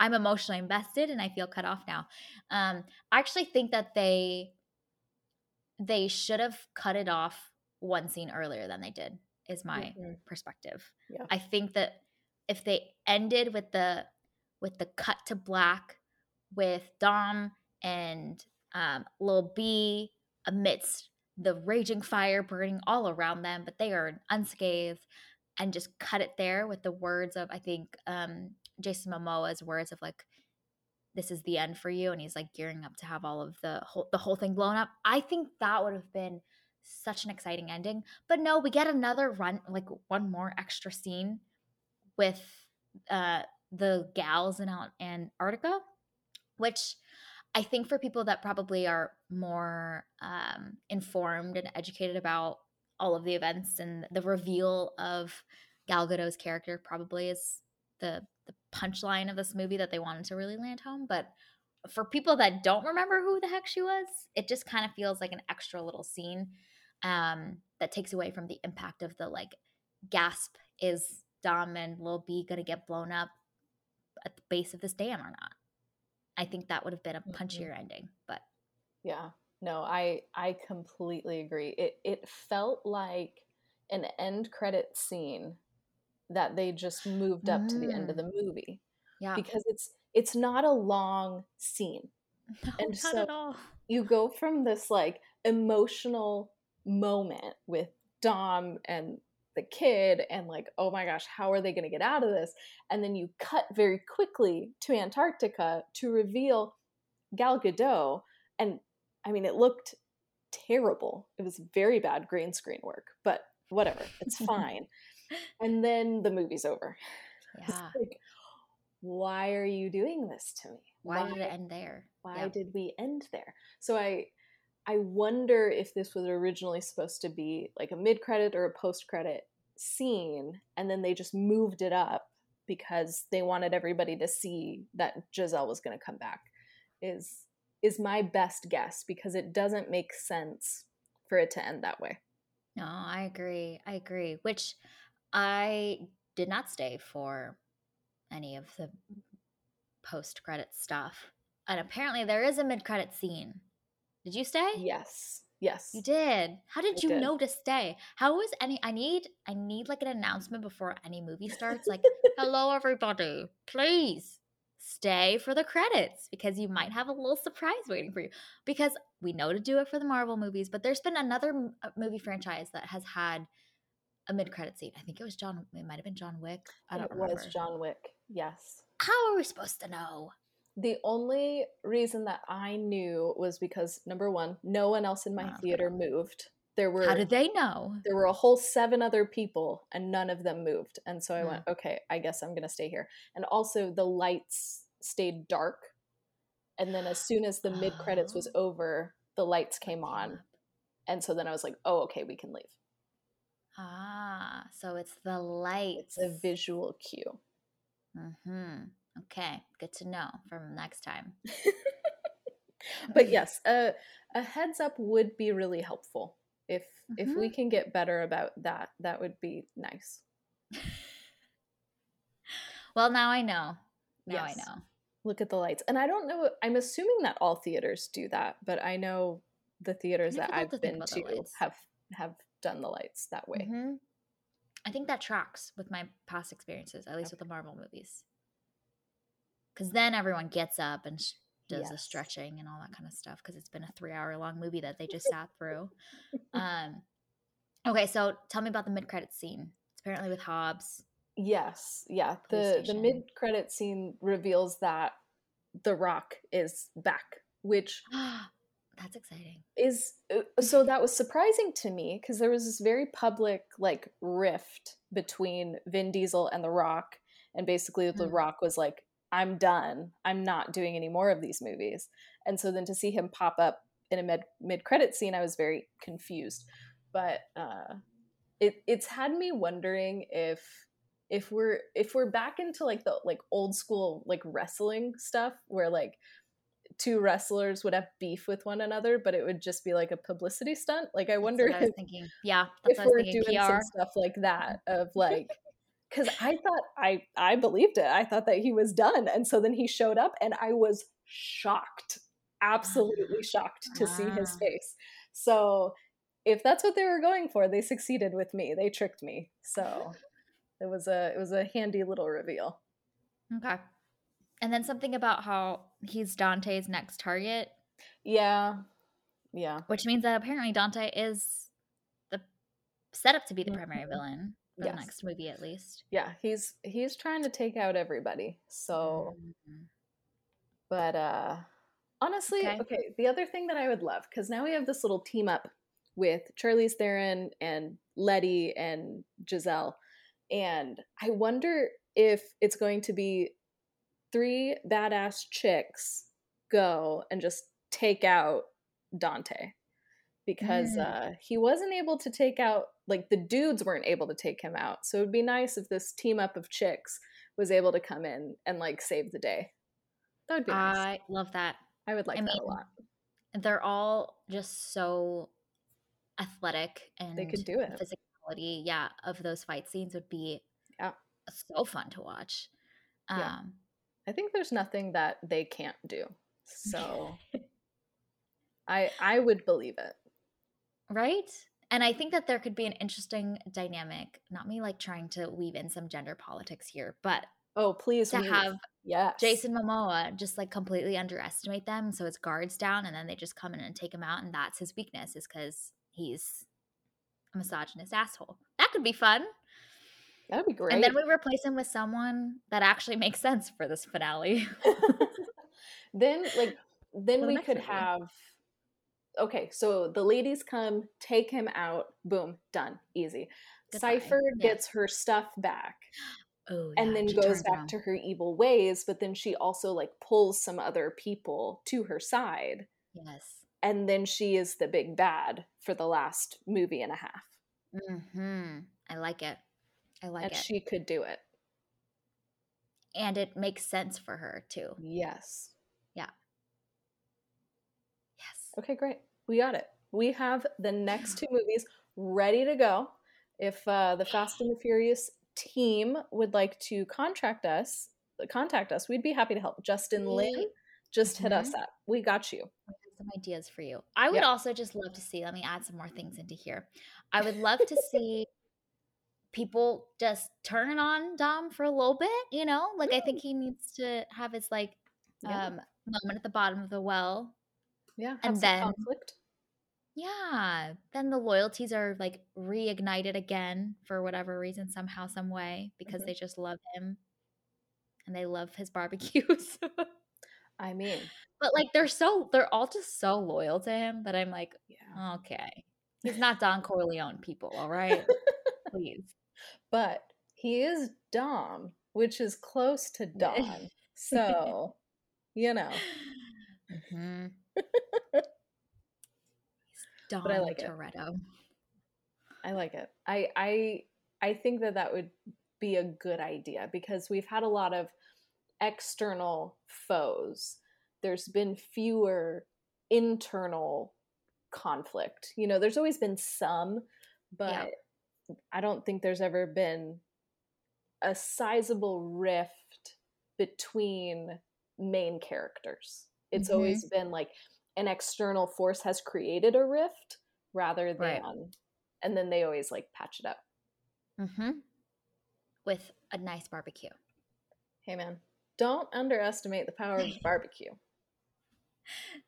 A: I'm emotionally invested and I feel cut off now." Um I actually think that they they should have cut it off one scene earlier than they did is my mm-hmm. perspective. Yeah. I think that if they ended with the with the cut to black with Dom and um, Lil B amidst the raging fire burning all around them, but they are unscathed, and just cut it there with the words of I think um, Jason Momoa's words of like, "This is the end for you," and he's like gearing up to have all of the whole the whole thing blown up. I think that would have been such an exciting ending. But no, we get another run, like one more extra scene with uh, the gals in Antarctica, which I think for people that probably are more um, informed and educated about all of the events and the reveal of Gal Gadot's character probably is the the punchline of this movie that they wanted to really land home. But for people that don't remember who the heck she was, it just kind of feels like an extra little scene um, that takes away from the impact of the like gasp is Dom and Lil B gonna get blown up at the base of this dam or not? I think that would have been a mm-hmm. punchier mm-hmm. ending, but
B: yeah, no, I I completely agree. It it felt like an end credit scene that they just moved up mm. to the end of the mm. movie.
A: Yeah,
B: because it's it's not a long scene, [laughs]
A: no, and so
B: you go from this like emotional moment with Dom and the kid and like oh my gosh how are they going to get out of this? And then you cut very quickly to antarctica to reveal gal gadot. And i mean it looked terrible. It was very bad green screen work but whatever it's [laughs] fine. And then the movie's over. [laughs]
A: Yeah.
B: like, why are you doing this to me?
A: Why, why did it end there?
B: why yep. did we end there? So i I wonder if this was originally supposed to be like a mid credit or a post credit scene, and then they just moved it up because they wanted everybody to see that Giselle was going to come back. Is is my best guess because it doesn't make sense for it to end that way.
A: No, I agree. I agree. Which I did not stay for any of the post credit stuff. And apparently there is a mid credit scene did you stay?
B: Yes. Yes.
A: You did. How did I you did. know to stay? How was any I need I need like an announcement before any movie starts like [laughs] hello everybody. Please stay for the credits because you might have a little surprise waiting for you because we know to do it for the Marvel movies, but there's been another uh, movie franchise that has had a mid-credit scene. I think it was John it might have been John Wick. I don't
B: it
A: remember.
B: was John Wick. Yes.
A: How are we supposed to know?
B: The only reason that I knew was because number one, no one else in my oh, theater moved. There were
A: How did they know?
B: There were a whole seven other people and none of them moved. And so I mm. went, okay, I guess I'm gonna stay here. And also the lights stayed dark. And then as soon as the oh. mid credits was over, the lights came on. And so then I was like, oh, okay, we can leave.
A: Ah, so it's the lights.
B: It's a visual cue.
A: Mm-hmm. Okay, good to know from next time. [laughs]
B: but yes, a a heads up would be really helpful. If mm-hmm. if we mm-hmm. can get better about that, that would be nice. [laughs]
A: well, now I know. Now yes. I know.
B: Look at the lights. And I don't know, I'm assuming that all theaters do that, but I know the theaters that I've been to have have done the lights that way.
A: Mm-hmm. I think that tracks with my past experiences, at least okay. with the Marvel movies because then everyone gets up and sh- does yes. the stretching and all that kind of stuff because it's been a three hour long movie that they just [laughs] sat through. Um, okay, so tell me about the mid credit scene. It's apparently with Hobbs.
B: Yes, yeah. The the mid credit scene reveals that The Rock is back, which [gasps]
A: that's exciting.
B: Is uh, so that was surprising to me because there was this very public like rift between Vin Diesel and The Rock, and basically The mm. Rock was like, I'm done. I'm not doing any more of these movies. And so then to see him pop up in a mid mid credit scene, I was very confused. But uh, it it's had me wondering if if we're if we're back into like the like old school like wrestling stuff where like two wrestlers would have beef with one another, but it would just be like a publicity stunt. Like I wonder
A: what I was
B: if,
A: thinking. Yeah,
B: if we're doing
A: PR.
B: some stuff like that of like because I thought I I believed it. I thought that he was done, and so then he showed up, and I was shocked, absolutely [gasps] shocked to see his face. So if that's what they were going for, they succeeded with me. They tricked me. So it was a it was a handy little reveal.
A: Okay. And then something about how he's Dante's next target,
B: Yeah, yeah.
A: which means that apparently Dante is the set up to be the primary
B: Mhm.
A: villain for
B: Yes.
A: next movie, at least.
B: Yeah, he's he's trying to take out everybody. So,
A: Mhm.
B: but uh honestly,
A: Okay.
B: okay, the other thing that I would love cuz now we have this little team up with Charlize Theron and Letty and Giselle. And I wonder if it's going to be three badass chicks go and just take out Dante because
A: Mm.
B: uh, he wasn't able to take out like the dudes weren't able to take him out. So it'd be nice if this team up of chicks was able to come in and like save the day. That would be nice.
A: I love that.
B: I would like
A: I
B: that a
A: mean,
B: lot.
A: They're all just so athletic and
B: They could do it.
A: physicality, yeah, of those fight scenes would be
B: Yeah.
A: so fun to watch.
B: Yeah.
A: Um,
B: I think there's nothing that they can't do. [laughs] So I I would believe it.
A: right? And I think that there could be an interesting dynamic, not me like trying to weave in some gender politics here, but
B: Oh, please
A: to
B: weave.
A: have
B: yes.
A: Jason Momoa just like completely underestimate them so it's guards down and then they just come in and take him out and that's his weakness is because he's a misogynist asshole. That could be fun.
B: That'd be great.
A: And then we replace him with someone that actually makes sense for this finale. [laughs]
B: then like then we could have okay so the ladies come take him out boom done easy
A: Goodbye.
B: Cipher
A: Yeah.
B: gets her stuff back [gasps]
A: Oh,
B: and then
A: she
B: goes back to her evil ways but then she also like pulls some other people to her side
A: Yes.
B: and then she is the big bad for the last movie and a half
A: hmm I like it. I like
B: and
A: it.
B: she could do it
A: and it makes sense for her too.
B: yes
A: Yes.
B: Okay, great. We got it. We have the next two movies ready to go. If uh, the Fast and the Furious team would like to contract us, contact us, we'd be happy to help. Justin Lin,
A: We-
B: just hit us
A: Mhm.
B: up. We got you.
A: Some ideas for you. I would
B: Yeah.
A: also just love to see, let me add some more things into here. I would love to see people just turn on Dom for a little bit, you know? Like I think he needs to have his like
B: Yeah.
A: um moment at the bottom of the well.
B: Yeah,
A: and then-
B: conflict.
A: Yeah. Then the loyalties are like reignited again for whatever reason, somehow, some way, because
B: Mhm.
A: they just love him and they love his barbecues. [laughs]
B: I mean,
A: but like they're so they're all just so loyal to him that I'm like,
B: yeah.
A: Okay. He's not Don Corleone, people, all right? [laughs] Please.
B: But he is Dom, which is close to [laughs] Don. So, you know,
A: Mhm. Don [laughs]
B: But I like it.
A: Toretto.
B: I like it. I I I think that that would be a good idea because we've had a lot of external foes. There's been fewer internal conflict. You know, there's always been some, but
A: Yeah.
B: I don't think there's ever been a sizable rift between main characters. It's
A: Mhm.
B: always been like an external force has created a rift rather than
A: Right.
B: and then they always like patch it up.
A: Mm-hmm. With a nice barbecue.
B: Hey man, don't underestimate the power of [laughs] barbecue.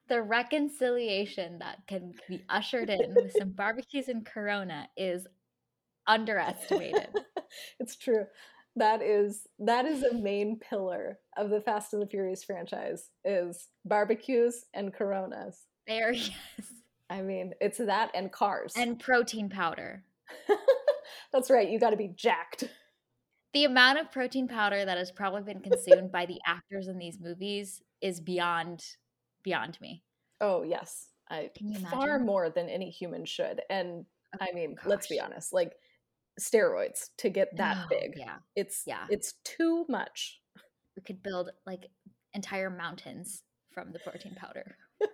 A: The reconciliation that can be ushered in with some [laughs] barbecues and Corona is underestimated. [laughs]
B: it's true. That is that is a main pillar of the Fast and the Furious franchise is barbecues and coronas.
A: there, [laughs] yes.
B: I mean, it's that and cars.
A: And protein powder. [laughs]
B: That's right, you got to be jacked.
A: The amount of protein powder that has probably been consumed by the actors in these movies is beyond beyond me.
B: Oh, yes. I
A: Can you imagine?
B: far more than any human should. And I oh, mean, let's be honest, like steroids to get that
A: Oh,
B: big.
A: Yeah.
B: It's
A: Yeah.
B: it's too much.
A: We could build like entire mountains from the protein powder. [laughs]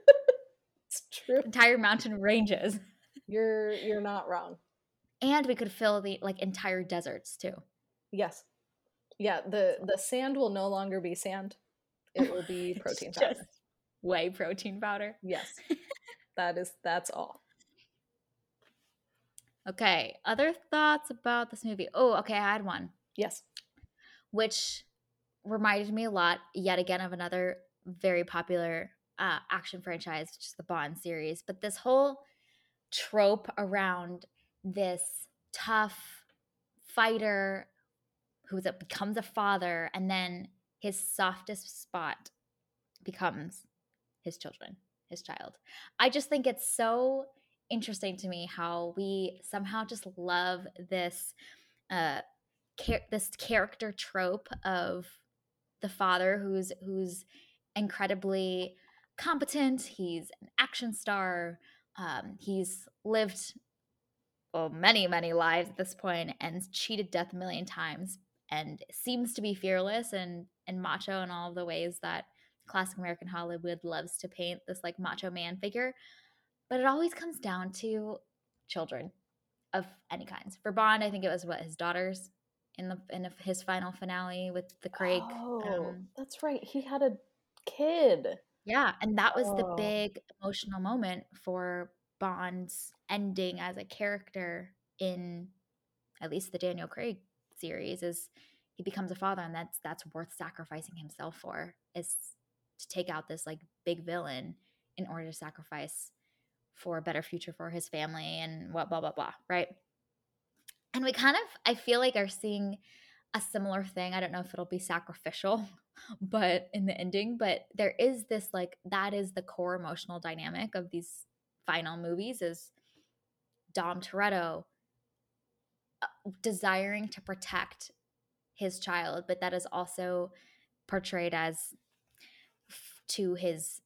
B: It's true.
A: Entire mountain ranges.
B: You're you're not wrong.
A: And we could fill the like entire deserts too.
B: Yes. Yeah, the the sand will no longer be sand. It will be [laughs] protein powder.
A: Whey protein powder.
B: Yes. [laughs] that is that's all.
A: Okay. Other thoughts about this movie? Oh, okay. I had one,
B: Yes.
A: which reminded me a lot, yet again, of another very popular uh, action franchise, which is the Bond series. But this whole trope around this tough fighter who becomes a father, and then his softest spot becomes his children, his child. I just think it's so interesting to me how we somehow just love this uh char- this character trope of the father who's who's incredibly competent he's an action star um, he's lived well, many many lives at this point and cheated death a million times and seems to be fearless and and macho in all the ways that classic american hollywood loves to paint this like macho man figure but it always comes down to children of any kinds. For Bond, I think it was what his daughters in the in his final finale with the Craig.
B: Oh,
A: um,
B: that's right. He had a kid.
A: yeah, and that was the
B: Oh.
A: big emotional moment for Bond's ending as a character in at least the Daniel Craig series is he becomes a father and that's that's worth sacrificing himself for is to take out this like big villain in order to sacrifice for a better future for his family and what blah blah blah right? And we kind of i feel like are seeing a similar thing. I don't know if it'll be sacrificial [laughs] but in the ending but there is this like that is the core emotional dynamic of these final movies is dom toretto uh, desiring to protect his child but that is also portrayed as to his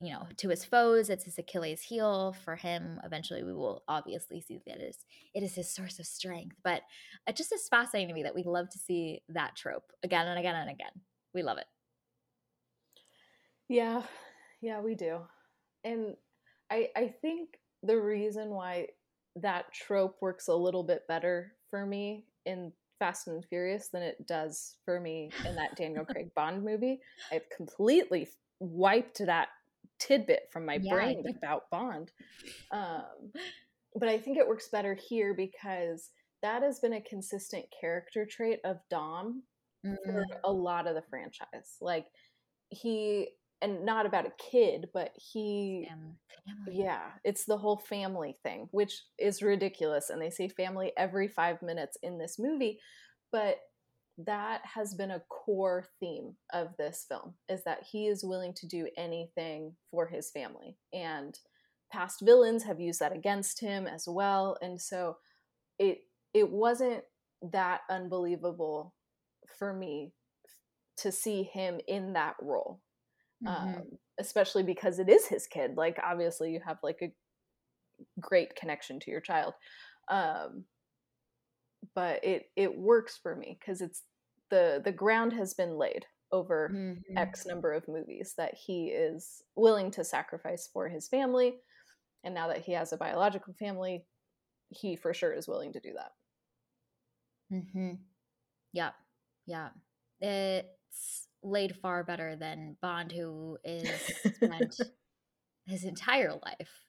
A: you know to his foes it's his achilles heel for him eventually we will obviously see that it is it is his source of strength but it just is fascinating to me that we love to see that trope again and again and again we love it
B: Yeah, yeah, we do. And I I think the reason why that trope works a little bit better for me in Fast and Furious than it does for me in that Daniel [laughs] Craig Bond movie. I've completely wiped that tidbit from my
A: Yeah,
B: brain about Bond. Um, but I think it works better here because that has been a consistent character trait of Dom for
A: Mm,
B: a lot of the franchise. Like he and not about a kid, but he yeah, it's the whole family thing, which is ridiculous and they say family every 5 minutes in this movie, but that has been a core theme of this film is that he is willing to do anything for his family. And past villains have used that against him as well. And so it it wasn't that unbelievable for me to see him in that role
A: Mhm.
B: um, especially because it is his kid. Like obviously you have like a great connection to your child. Um, but it it works for me because it's the the ground has been laid over
A: Mhm.
B: x number of movies that he is willing to sacrifice for his family and now that he has a biological family he for sure is willing to do that
A: Mm-hmm. Yeah, yeah. It's laid far better than Bond, who is spent [laughs] his entire life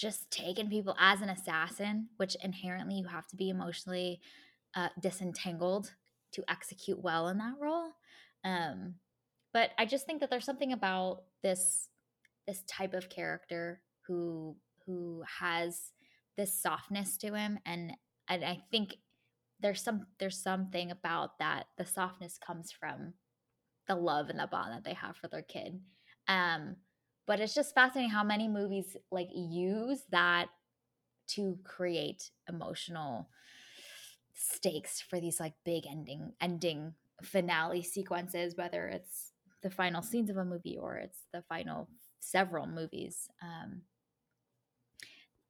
A: just taking people as an assassin, which inherently you have to be emotionally uh, disentangled to execute well in that role. Um, but I just think that there's something about this this type of character who who has this softness to him, and and I think there's some there's something about that the softness comes from the love and the bond that they have for their kid um but it's just fascinating how many movies like use that to create emotional stakes for these like big ending ending finale sequences whether it's the final scenes of a movie or it's the final several movies um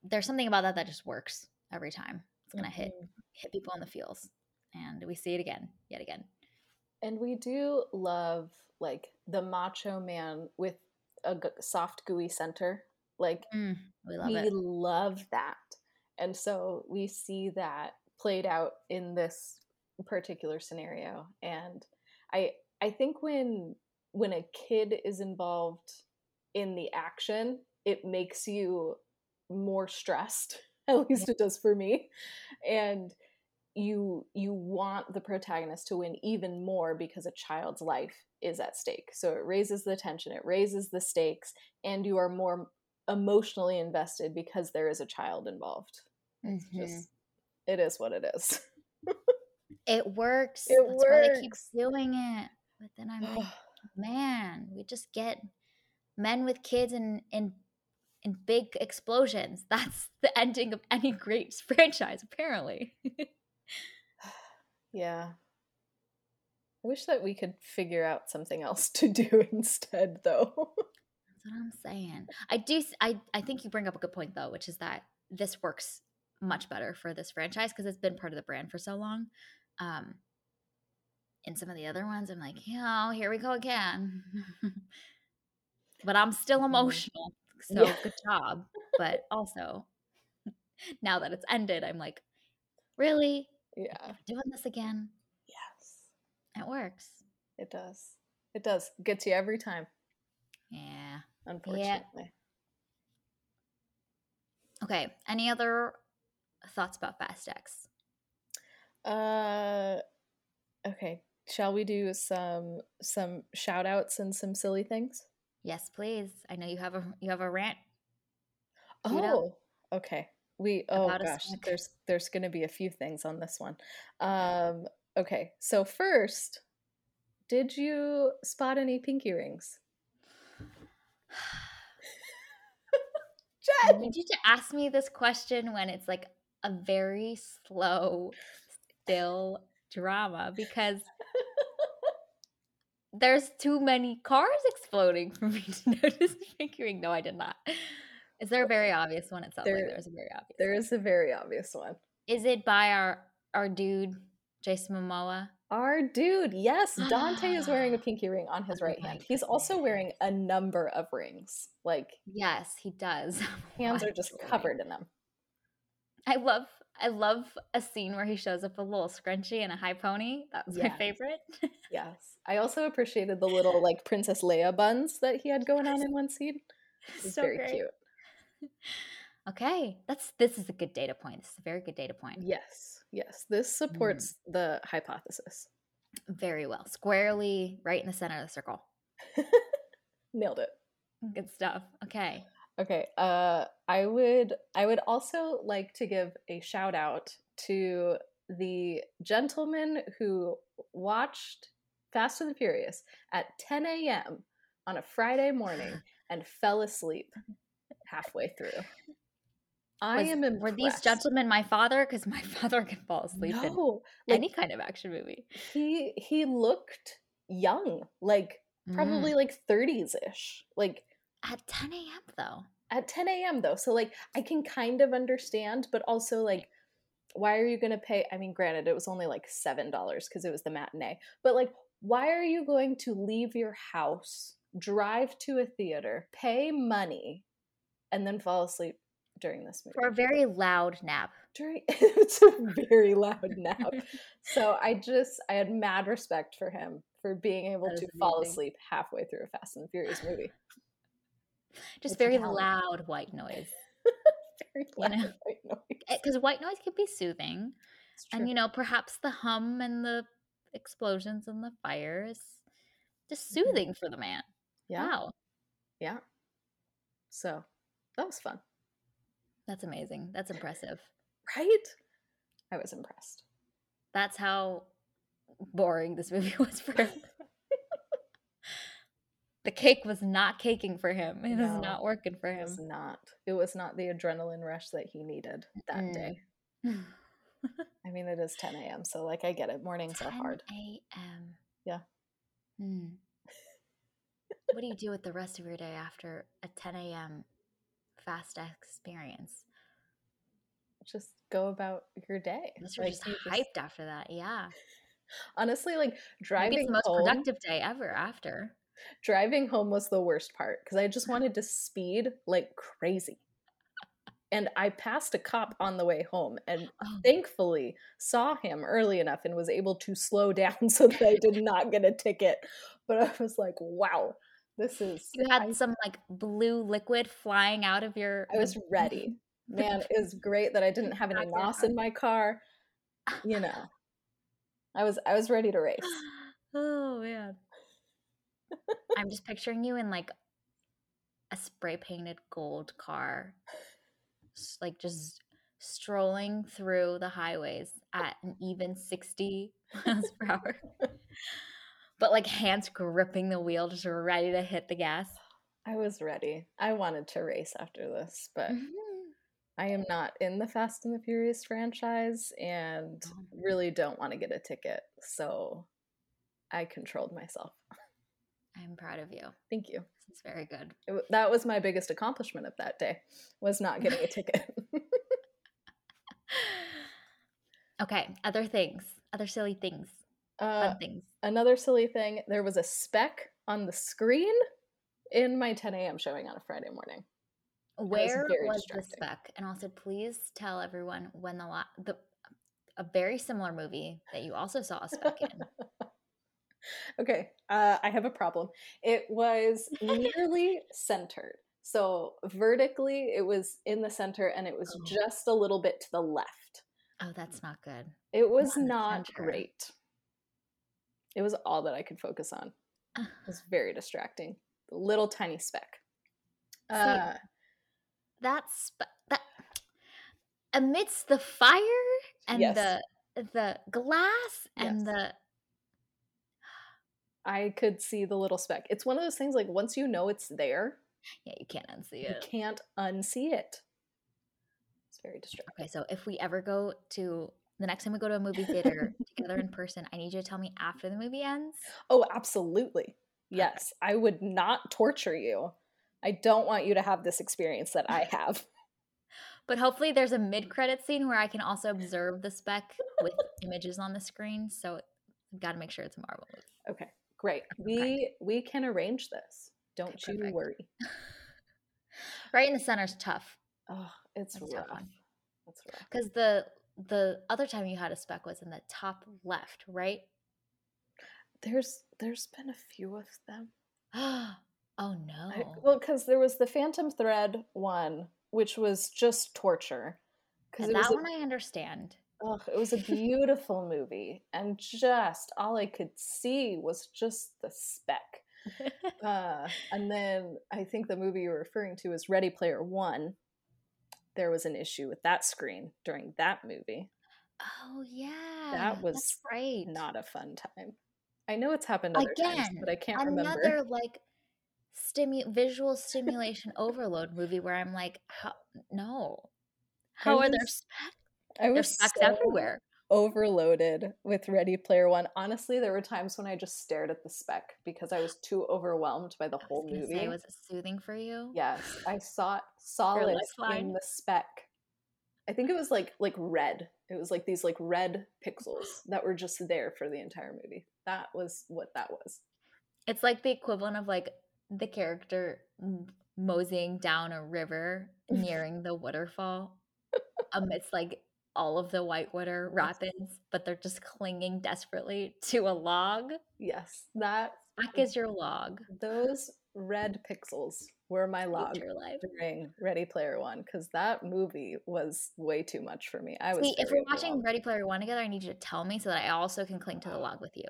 A: there's something about that that just works every time It's gonna hit
B: Mhm.
A: hit people in the feels, and we see it again, yet again.
B: And we do love like the macho man with a g- soft gooey center. Like
A: Mm, we love
B: we
A: it.
B: love that. And so we see that played out in this particular scenario. And I I think when when a kid is involved in the action, it makes you more stressed. [laughs] At least it does for me. And you you want the protagonist to win even more because a child's life is at stake. So it raises the tension, it raises the stakes, and you are more emotionally invested because there is a child involved. It's
A: Mhm.
B: just it is what it is.
A: It works.
B: It
A: That's why they keep doing it. But then I'm like, [sighs] man, we just get men with kids and in in big explosions. [laughs] That's the ending of any great [laughs] franchise, apparently. [laughs]
B: yeah. I wish that we could figure out something else to [laughs] do instead though. [laughs]
A: That's what I'm saying. I do. I I think you bring up a good point though, which is that this works much better for this franchise because it's been part of the brand for so long. Um, in some of the other ones, I'm like, oh, here we go again. [laughs] but I'm still
B: Mhm.
A: emotional, so
B: Yeah.
A: good job. But also, now that it's ended, I'm like, really
B: yeah.
A: doing this again?
B: Yes.
A: It works.
B: It does. It does. Gets you every time,
A: Yeah.
B: unfortunately.
A: Okay. Any other thoughts about Fast X?
B: Uh okay. Shall we do some some shout outs and some silly things?
A: Yes, please. I know you have a you have a rant.
B: Oh, okay. We oh gosh, there's there's going to be a few things on this one. Um okay. So first, did you spot any pinky rings?
A: I
B: Jen!
A: need you to ask me this question when it's like a very slow, still drama because there's too many cars exploding for me to [laughs] notice a pinky ring. No, I did not. Is there a very obvious one? It sounds like
B: There-
A: there's a very obvious.
B: There
A: one.
B: is a very obvious one.
A: Is it by our our dude Jason Momoa?
B: Our dude, yes, Dante is wearing a [gasps] pinky ring on his
A: Oh
B: right hand. He's also wearing a number of rings. Like
A: Yes, he does. [laughs]
B: Oh hands are just covered in them.
A: I love I love a scene where he shows up a little scrunchie and a high pony. That was my favorite.
B: Yes. I [laughs] also appreciated the little like Princess Leia buns that he had going on in one scene. It was
A: so
B: very
A: great.
B: cute.
A: Okay, that's this is a good data point. This is a very good data point.
B: Yes. Yes. This supports the hypothesis.
A: Very well, squarely right in the center of the circle. [laughs]
B: Nailed it.
A: Good stuff. Okay.
B: Okay. Uh I would I would also like to give a shout out to the gentleman who watched Fast and the Furious at 10 a.m. on a Friday morning and fell asleep [laughs] halfway through. I
A: Was-
B: am impressed.
A: Were these gentlemen my father? Because my [laughs] father can fall asleep in
B: like,
A: any kind of action movie.
B: he he looked young, like
A: Mm.
B: probably like 30s ish, like
A: at 10 a.m. though.
B: at 10 a.m. though. So like I can kind of understand, but also like why are you going to pay? I mean, granted, it was only like $7 because it was the matinee, but like, why are you going to leave your house, drive to a theater, pay money, and then fall asleep during this movie?
A: For a very loud nap.
B: During, [laughs] it's a very loud [laughs] nap. So I just, I had mad respect for him for being able to fall asleep halfway through a Fast and Furious movie. [laughs]
A: Just
B: It's
A: very
B: talent.
A: loud white noise.
B: Very
A: You know,
B: white noise.
A: Because white noise can be soothing. And you know, perhaps the hum and the explosions and the fires just
B: Mhm.
A: soothing for the man.
B: yeah,
A: Wow.
B: yeah. So that was fun,
A: That's amazing. That's impressive.
B: right? I was impressed.
A: That's how boring this movie [laughs] was for him. [laughs] the cake was not caking for him. It
B: No,
A: was not working for him.
B: It was not. It was not the adrenaline rush that he needed that
A: Mm.
B: day. [laughs] I mean, it is 10 a.m. So like, I get it. Mornings are hard.
A: 10
B: hard.
A: a.m.
B: Yeah.
A: Hmm. what do you do with the rest of your day after a 10 a.m. fast experience?
B: just go about your day.
A: Unless you're
B: Like,
A: just
B: you
A: hyped after that. Yeah. [laughs]
B: honestly, like
A: Maybe
B: driving
A: it's the most
B: home,
A: productive day ever after.
B: driving home was the worst part because I just wanted to speed like crazy. And I passed a cop on the way home and
A: Oh,
B: thankfully saw him early enough and was able to slow [laughs] down so that I did not get a ticket. But I was like, wow, this is
A: you had
B: I,
A: some like blue liquid flying out of your.
B: I was [laughs] ready. Man, it was great that I didn't have any
A: NOS
B: in my car. You know. [laughs] I was I was ready to race. [laughs]
A: Oh man. I'm just picturing you in like a spray painted gold car, like just strolling through the highways at an even 60 miles per hour. But like hands gripping the wheel, just ready to hit the gas.
B: I was ready. I wanted to race after this, but
A: Mhm.
B: I am not in the Fast and the Furious franchise and
A: Oh.
B: really don't want to get a ticket. So I controlled myself.
A: I'm proud of you.
B: Thank you.
A: This is very good.
B: It, that was my biggest accomplishment of that day was not getting a [laughs] ticket. [laughs]
A: Okay, other things, other silly things,
B: uh,
A: fun things.
B: another silly thing, there was a speck on the screen in my 10 a.m. showing on a Friday morning.
A: Where
B: very
A: was the spec? And also, please tell everyone when the la- the a very similar movie that you also saw a spec in. [laughs]
B: Okay, uh, I have a problem. It was nearly [laughs] centered. So vertically, it was in the center and it was
A: Oh.
B: just a little bit to the left.
A: Oh, that's not good.
B: It was not
A: center.
B: great. It was all that I could focus on. [sighs] It was very distracting. The little tiny speck.
A: See,
B: Uh,
A: That's that amidst the fire and
B: Yes.
A: the the glass and
B: Yes.
A: the
B: I could see the little speck. It's one of those things like once you know it's there,
A: yeah, you can't unsee it.
B: you can't unsee it. It's very distracting.
A: Okay, so if we ever go to the next time we go to a movie theater together in person, I need you to tell me after the movie ends.
B: Oh, absolutely. Yes, I would not torture you. I don't want you to have this experience that I have. [laughs]
A: But hopefully, there's a mid-credit scene where I can also observe the spec with images on the screen. So, got to make sure it's a Marvel movie.
B: Okay, great. We we can arrange this. Don't
A: Okay,
B: you
A: perfect.
B: worry. [laughs]
A: Right in the center is tough
B: Oh, it's
A: That's a tough
B: It's rough.
A: because the the other time you had a spec was in the top left, right?
B: There's there's been a few of them. [gasps]
A: oh
B: I-
A: no!
B: well, because there was the Phantom Thread one, which was just torture. Because
A: And that one I understand.
B: Ugh, it was a [laughs] beautiful movie, and just all I could see was just the speck. [laughs] Uh, and then I think the movie you're referring to is Ready Player One. There was an issue with that screen during that movie.
A: oh yeah,
B: that
A: was right.
B: Not a fun time. I know it's happened other times,
A: Again,
B: but I can't
A: Another
B: remember.
A: Another like stimu- visual stimulation overload movie where I'm like, how no, how are there
B: was
A: specs?
B: I was
A: There's specs
B: so
A: everywhere.
B: Overloaded with Ready Player One. Honestly, there were times when I just stared at the spec because I was too overwhelmed by the whole movie.
A: say, was it soothing for you?
B: Yes, I solace
A: lifeline.
B: in the spec. I think it was like like red. It was like these like red pixels that were just there for the entire movie. That was what that was.
A: It's like the equivalent of like the character moseying down a river [laughs] nearing the waterfall amidst like all of the whitewater rapids, but they're just clinging desperately [laughs] to a log.
B: Yes, that
A: Back is your log.
B: those red pixels were my log during Ready Player One because that movie was way too much for me. I was
A: See, if we're watching. Ready Player One together, I need you to tell me so that I also can cling to the log with you.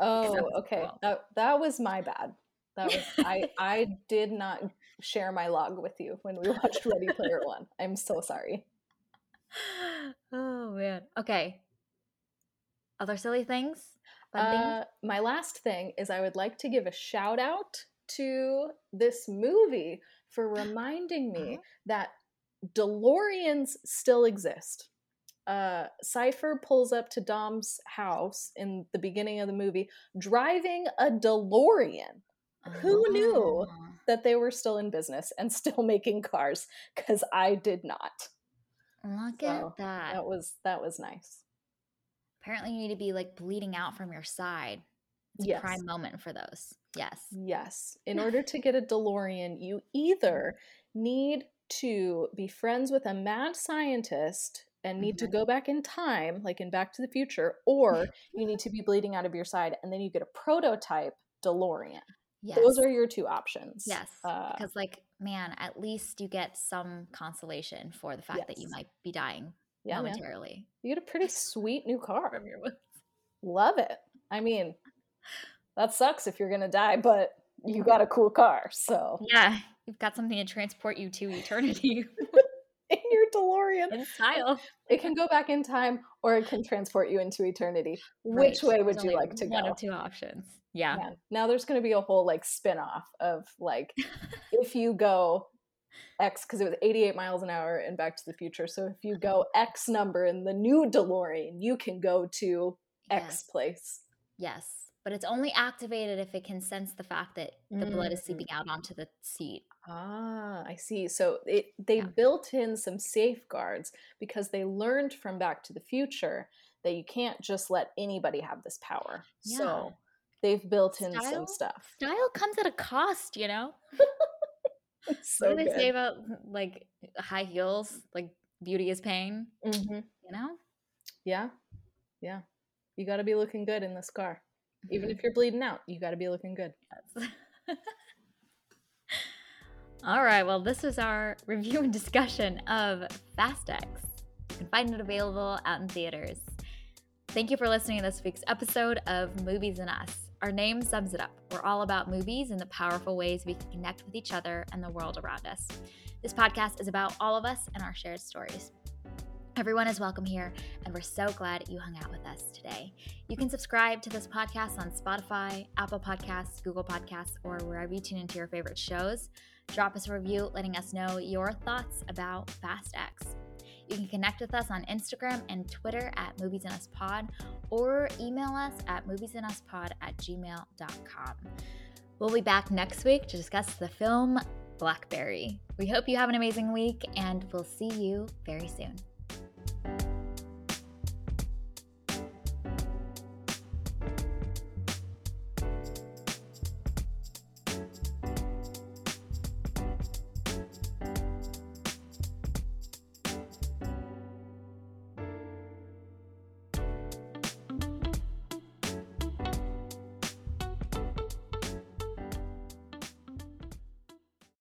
B: Oh, okay.
A: cool.
B: That that was my bad. That was I [laughs] I did not share my log with you when we watched Ready Player One. I'm so sorry. [laughs]
A: oh man. Okay. Other silly things? Fun things?
B: Uh, my last thing is I would like to give a shout out to this movie for reminding [gasps] me
A: Uh-huh.
B: that DeLoreans still exist. Uh, Cipher pulls up to Dom's house in the beginning of the movie driving a DeLorean. who knew?
A: Oh.
B: That they were still in business and [laughs] still making cars because I did not.
A: Look
B: So,
A: at that.
B: That was that was nice.
A: Apparently, you need to be like bleeding out from your side. It's
B: Yes.
A: a prime moment for those. Yes.
B: Yes. In order [laughs] to get a DeLorean, you either need to be friends with a mad scientist and need to
A: Mhm.
B: go back in time, like in Back to the Future, or you need [laughs] to be bleeding out of your side and then you get a prototype DeLorean.
A: Yes.
B: Those are your two options.
A: Yes.
B: Uh,
A: because, like, man, at least you get some consolation for the fact that you might be dying
B: yeah, man.
A: momentarily
B: You get a pretty [laughs] sweet new car.
A: from your.
B: Love it. I mean, that sucks if you're going to die, but you got a cool car. So,
A: Yeah. You've got something to transport you to eternity [laughs]
B: DeLorean.
A: in style.
B: It can go back in time or it can transport you into eternity. Which way would
A: There's
B: you like to
A: one
B: go?
A: One of two options. Yeah.
B: Now there's going to be a whole like spin off of like [laughs] if you go X because it was 88 miles an hour in Back to the Future. So if you go X number in the new DeLorean, you can go to X
A: Yes.
B: place.
A: Yes. But it's only activated if it can sense the fact that the blood is
B: Mm.
A: seeping out onto the seat.
B: Ah, I see. So it they
A: Yeah.
B: built in some safeguards because they learned from Back to the Future that you can't just let anybody have this power.
A: Yeah.
B: So they've built in
A: Style?
B: some stuff.
A: Style comes at a cost, you know?
B: It's [laughs]
A: what
B: so
A: do they
B: good.
A: say about like high heels? Like beauty is pain,
B: hmm
A: you know?
B: Yeah, yeah. You got to be looking good in this car, even
A: Mhm.
B: if you're bleeding out. You got to be looking good.
A: Yes. [laughs] All right, well, this was our [laughs] review and discussion of Fast X. You can find it available out in theaters. Thank you for listening to this week's episode of Movies and Us. Our name sums it up. We're all about movies and the powerful ways we can connect with each other and the world around us. This podcast is about all of us and our shared stories. Everyone is welcome here, and we're so glad you hung out with us today. You can subscribe to this podcast on Spotify, Apple Podcasts, Google Podcasts, or wherever you tune into your favorite shows. Drop us a review letting us know your thoughts about Fast X. You can connect with us on Instagram and Twitter at Movies and Us Pod or email us at moviesanduspod at gmail.com. We'll be back next week to discuss the film Blackberry. We hope you have an amazing week and we'll see you very soon.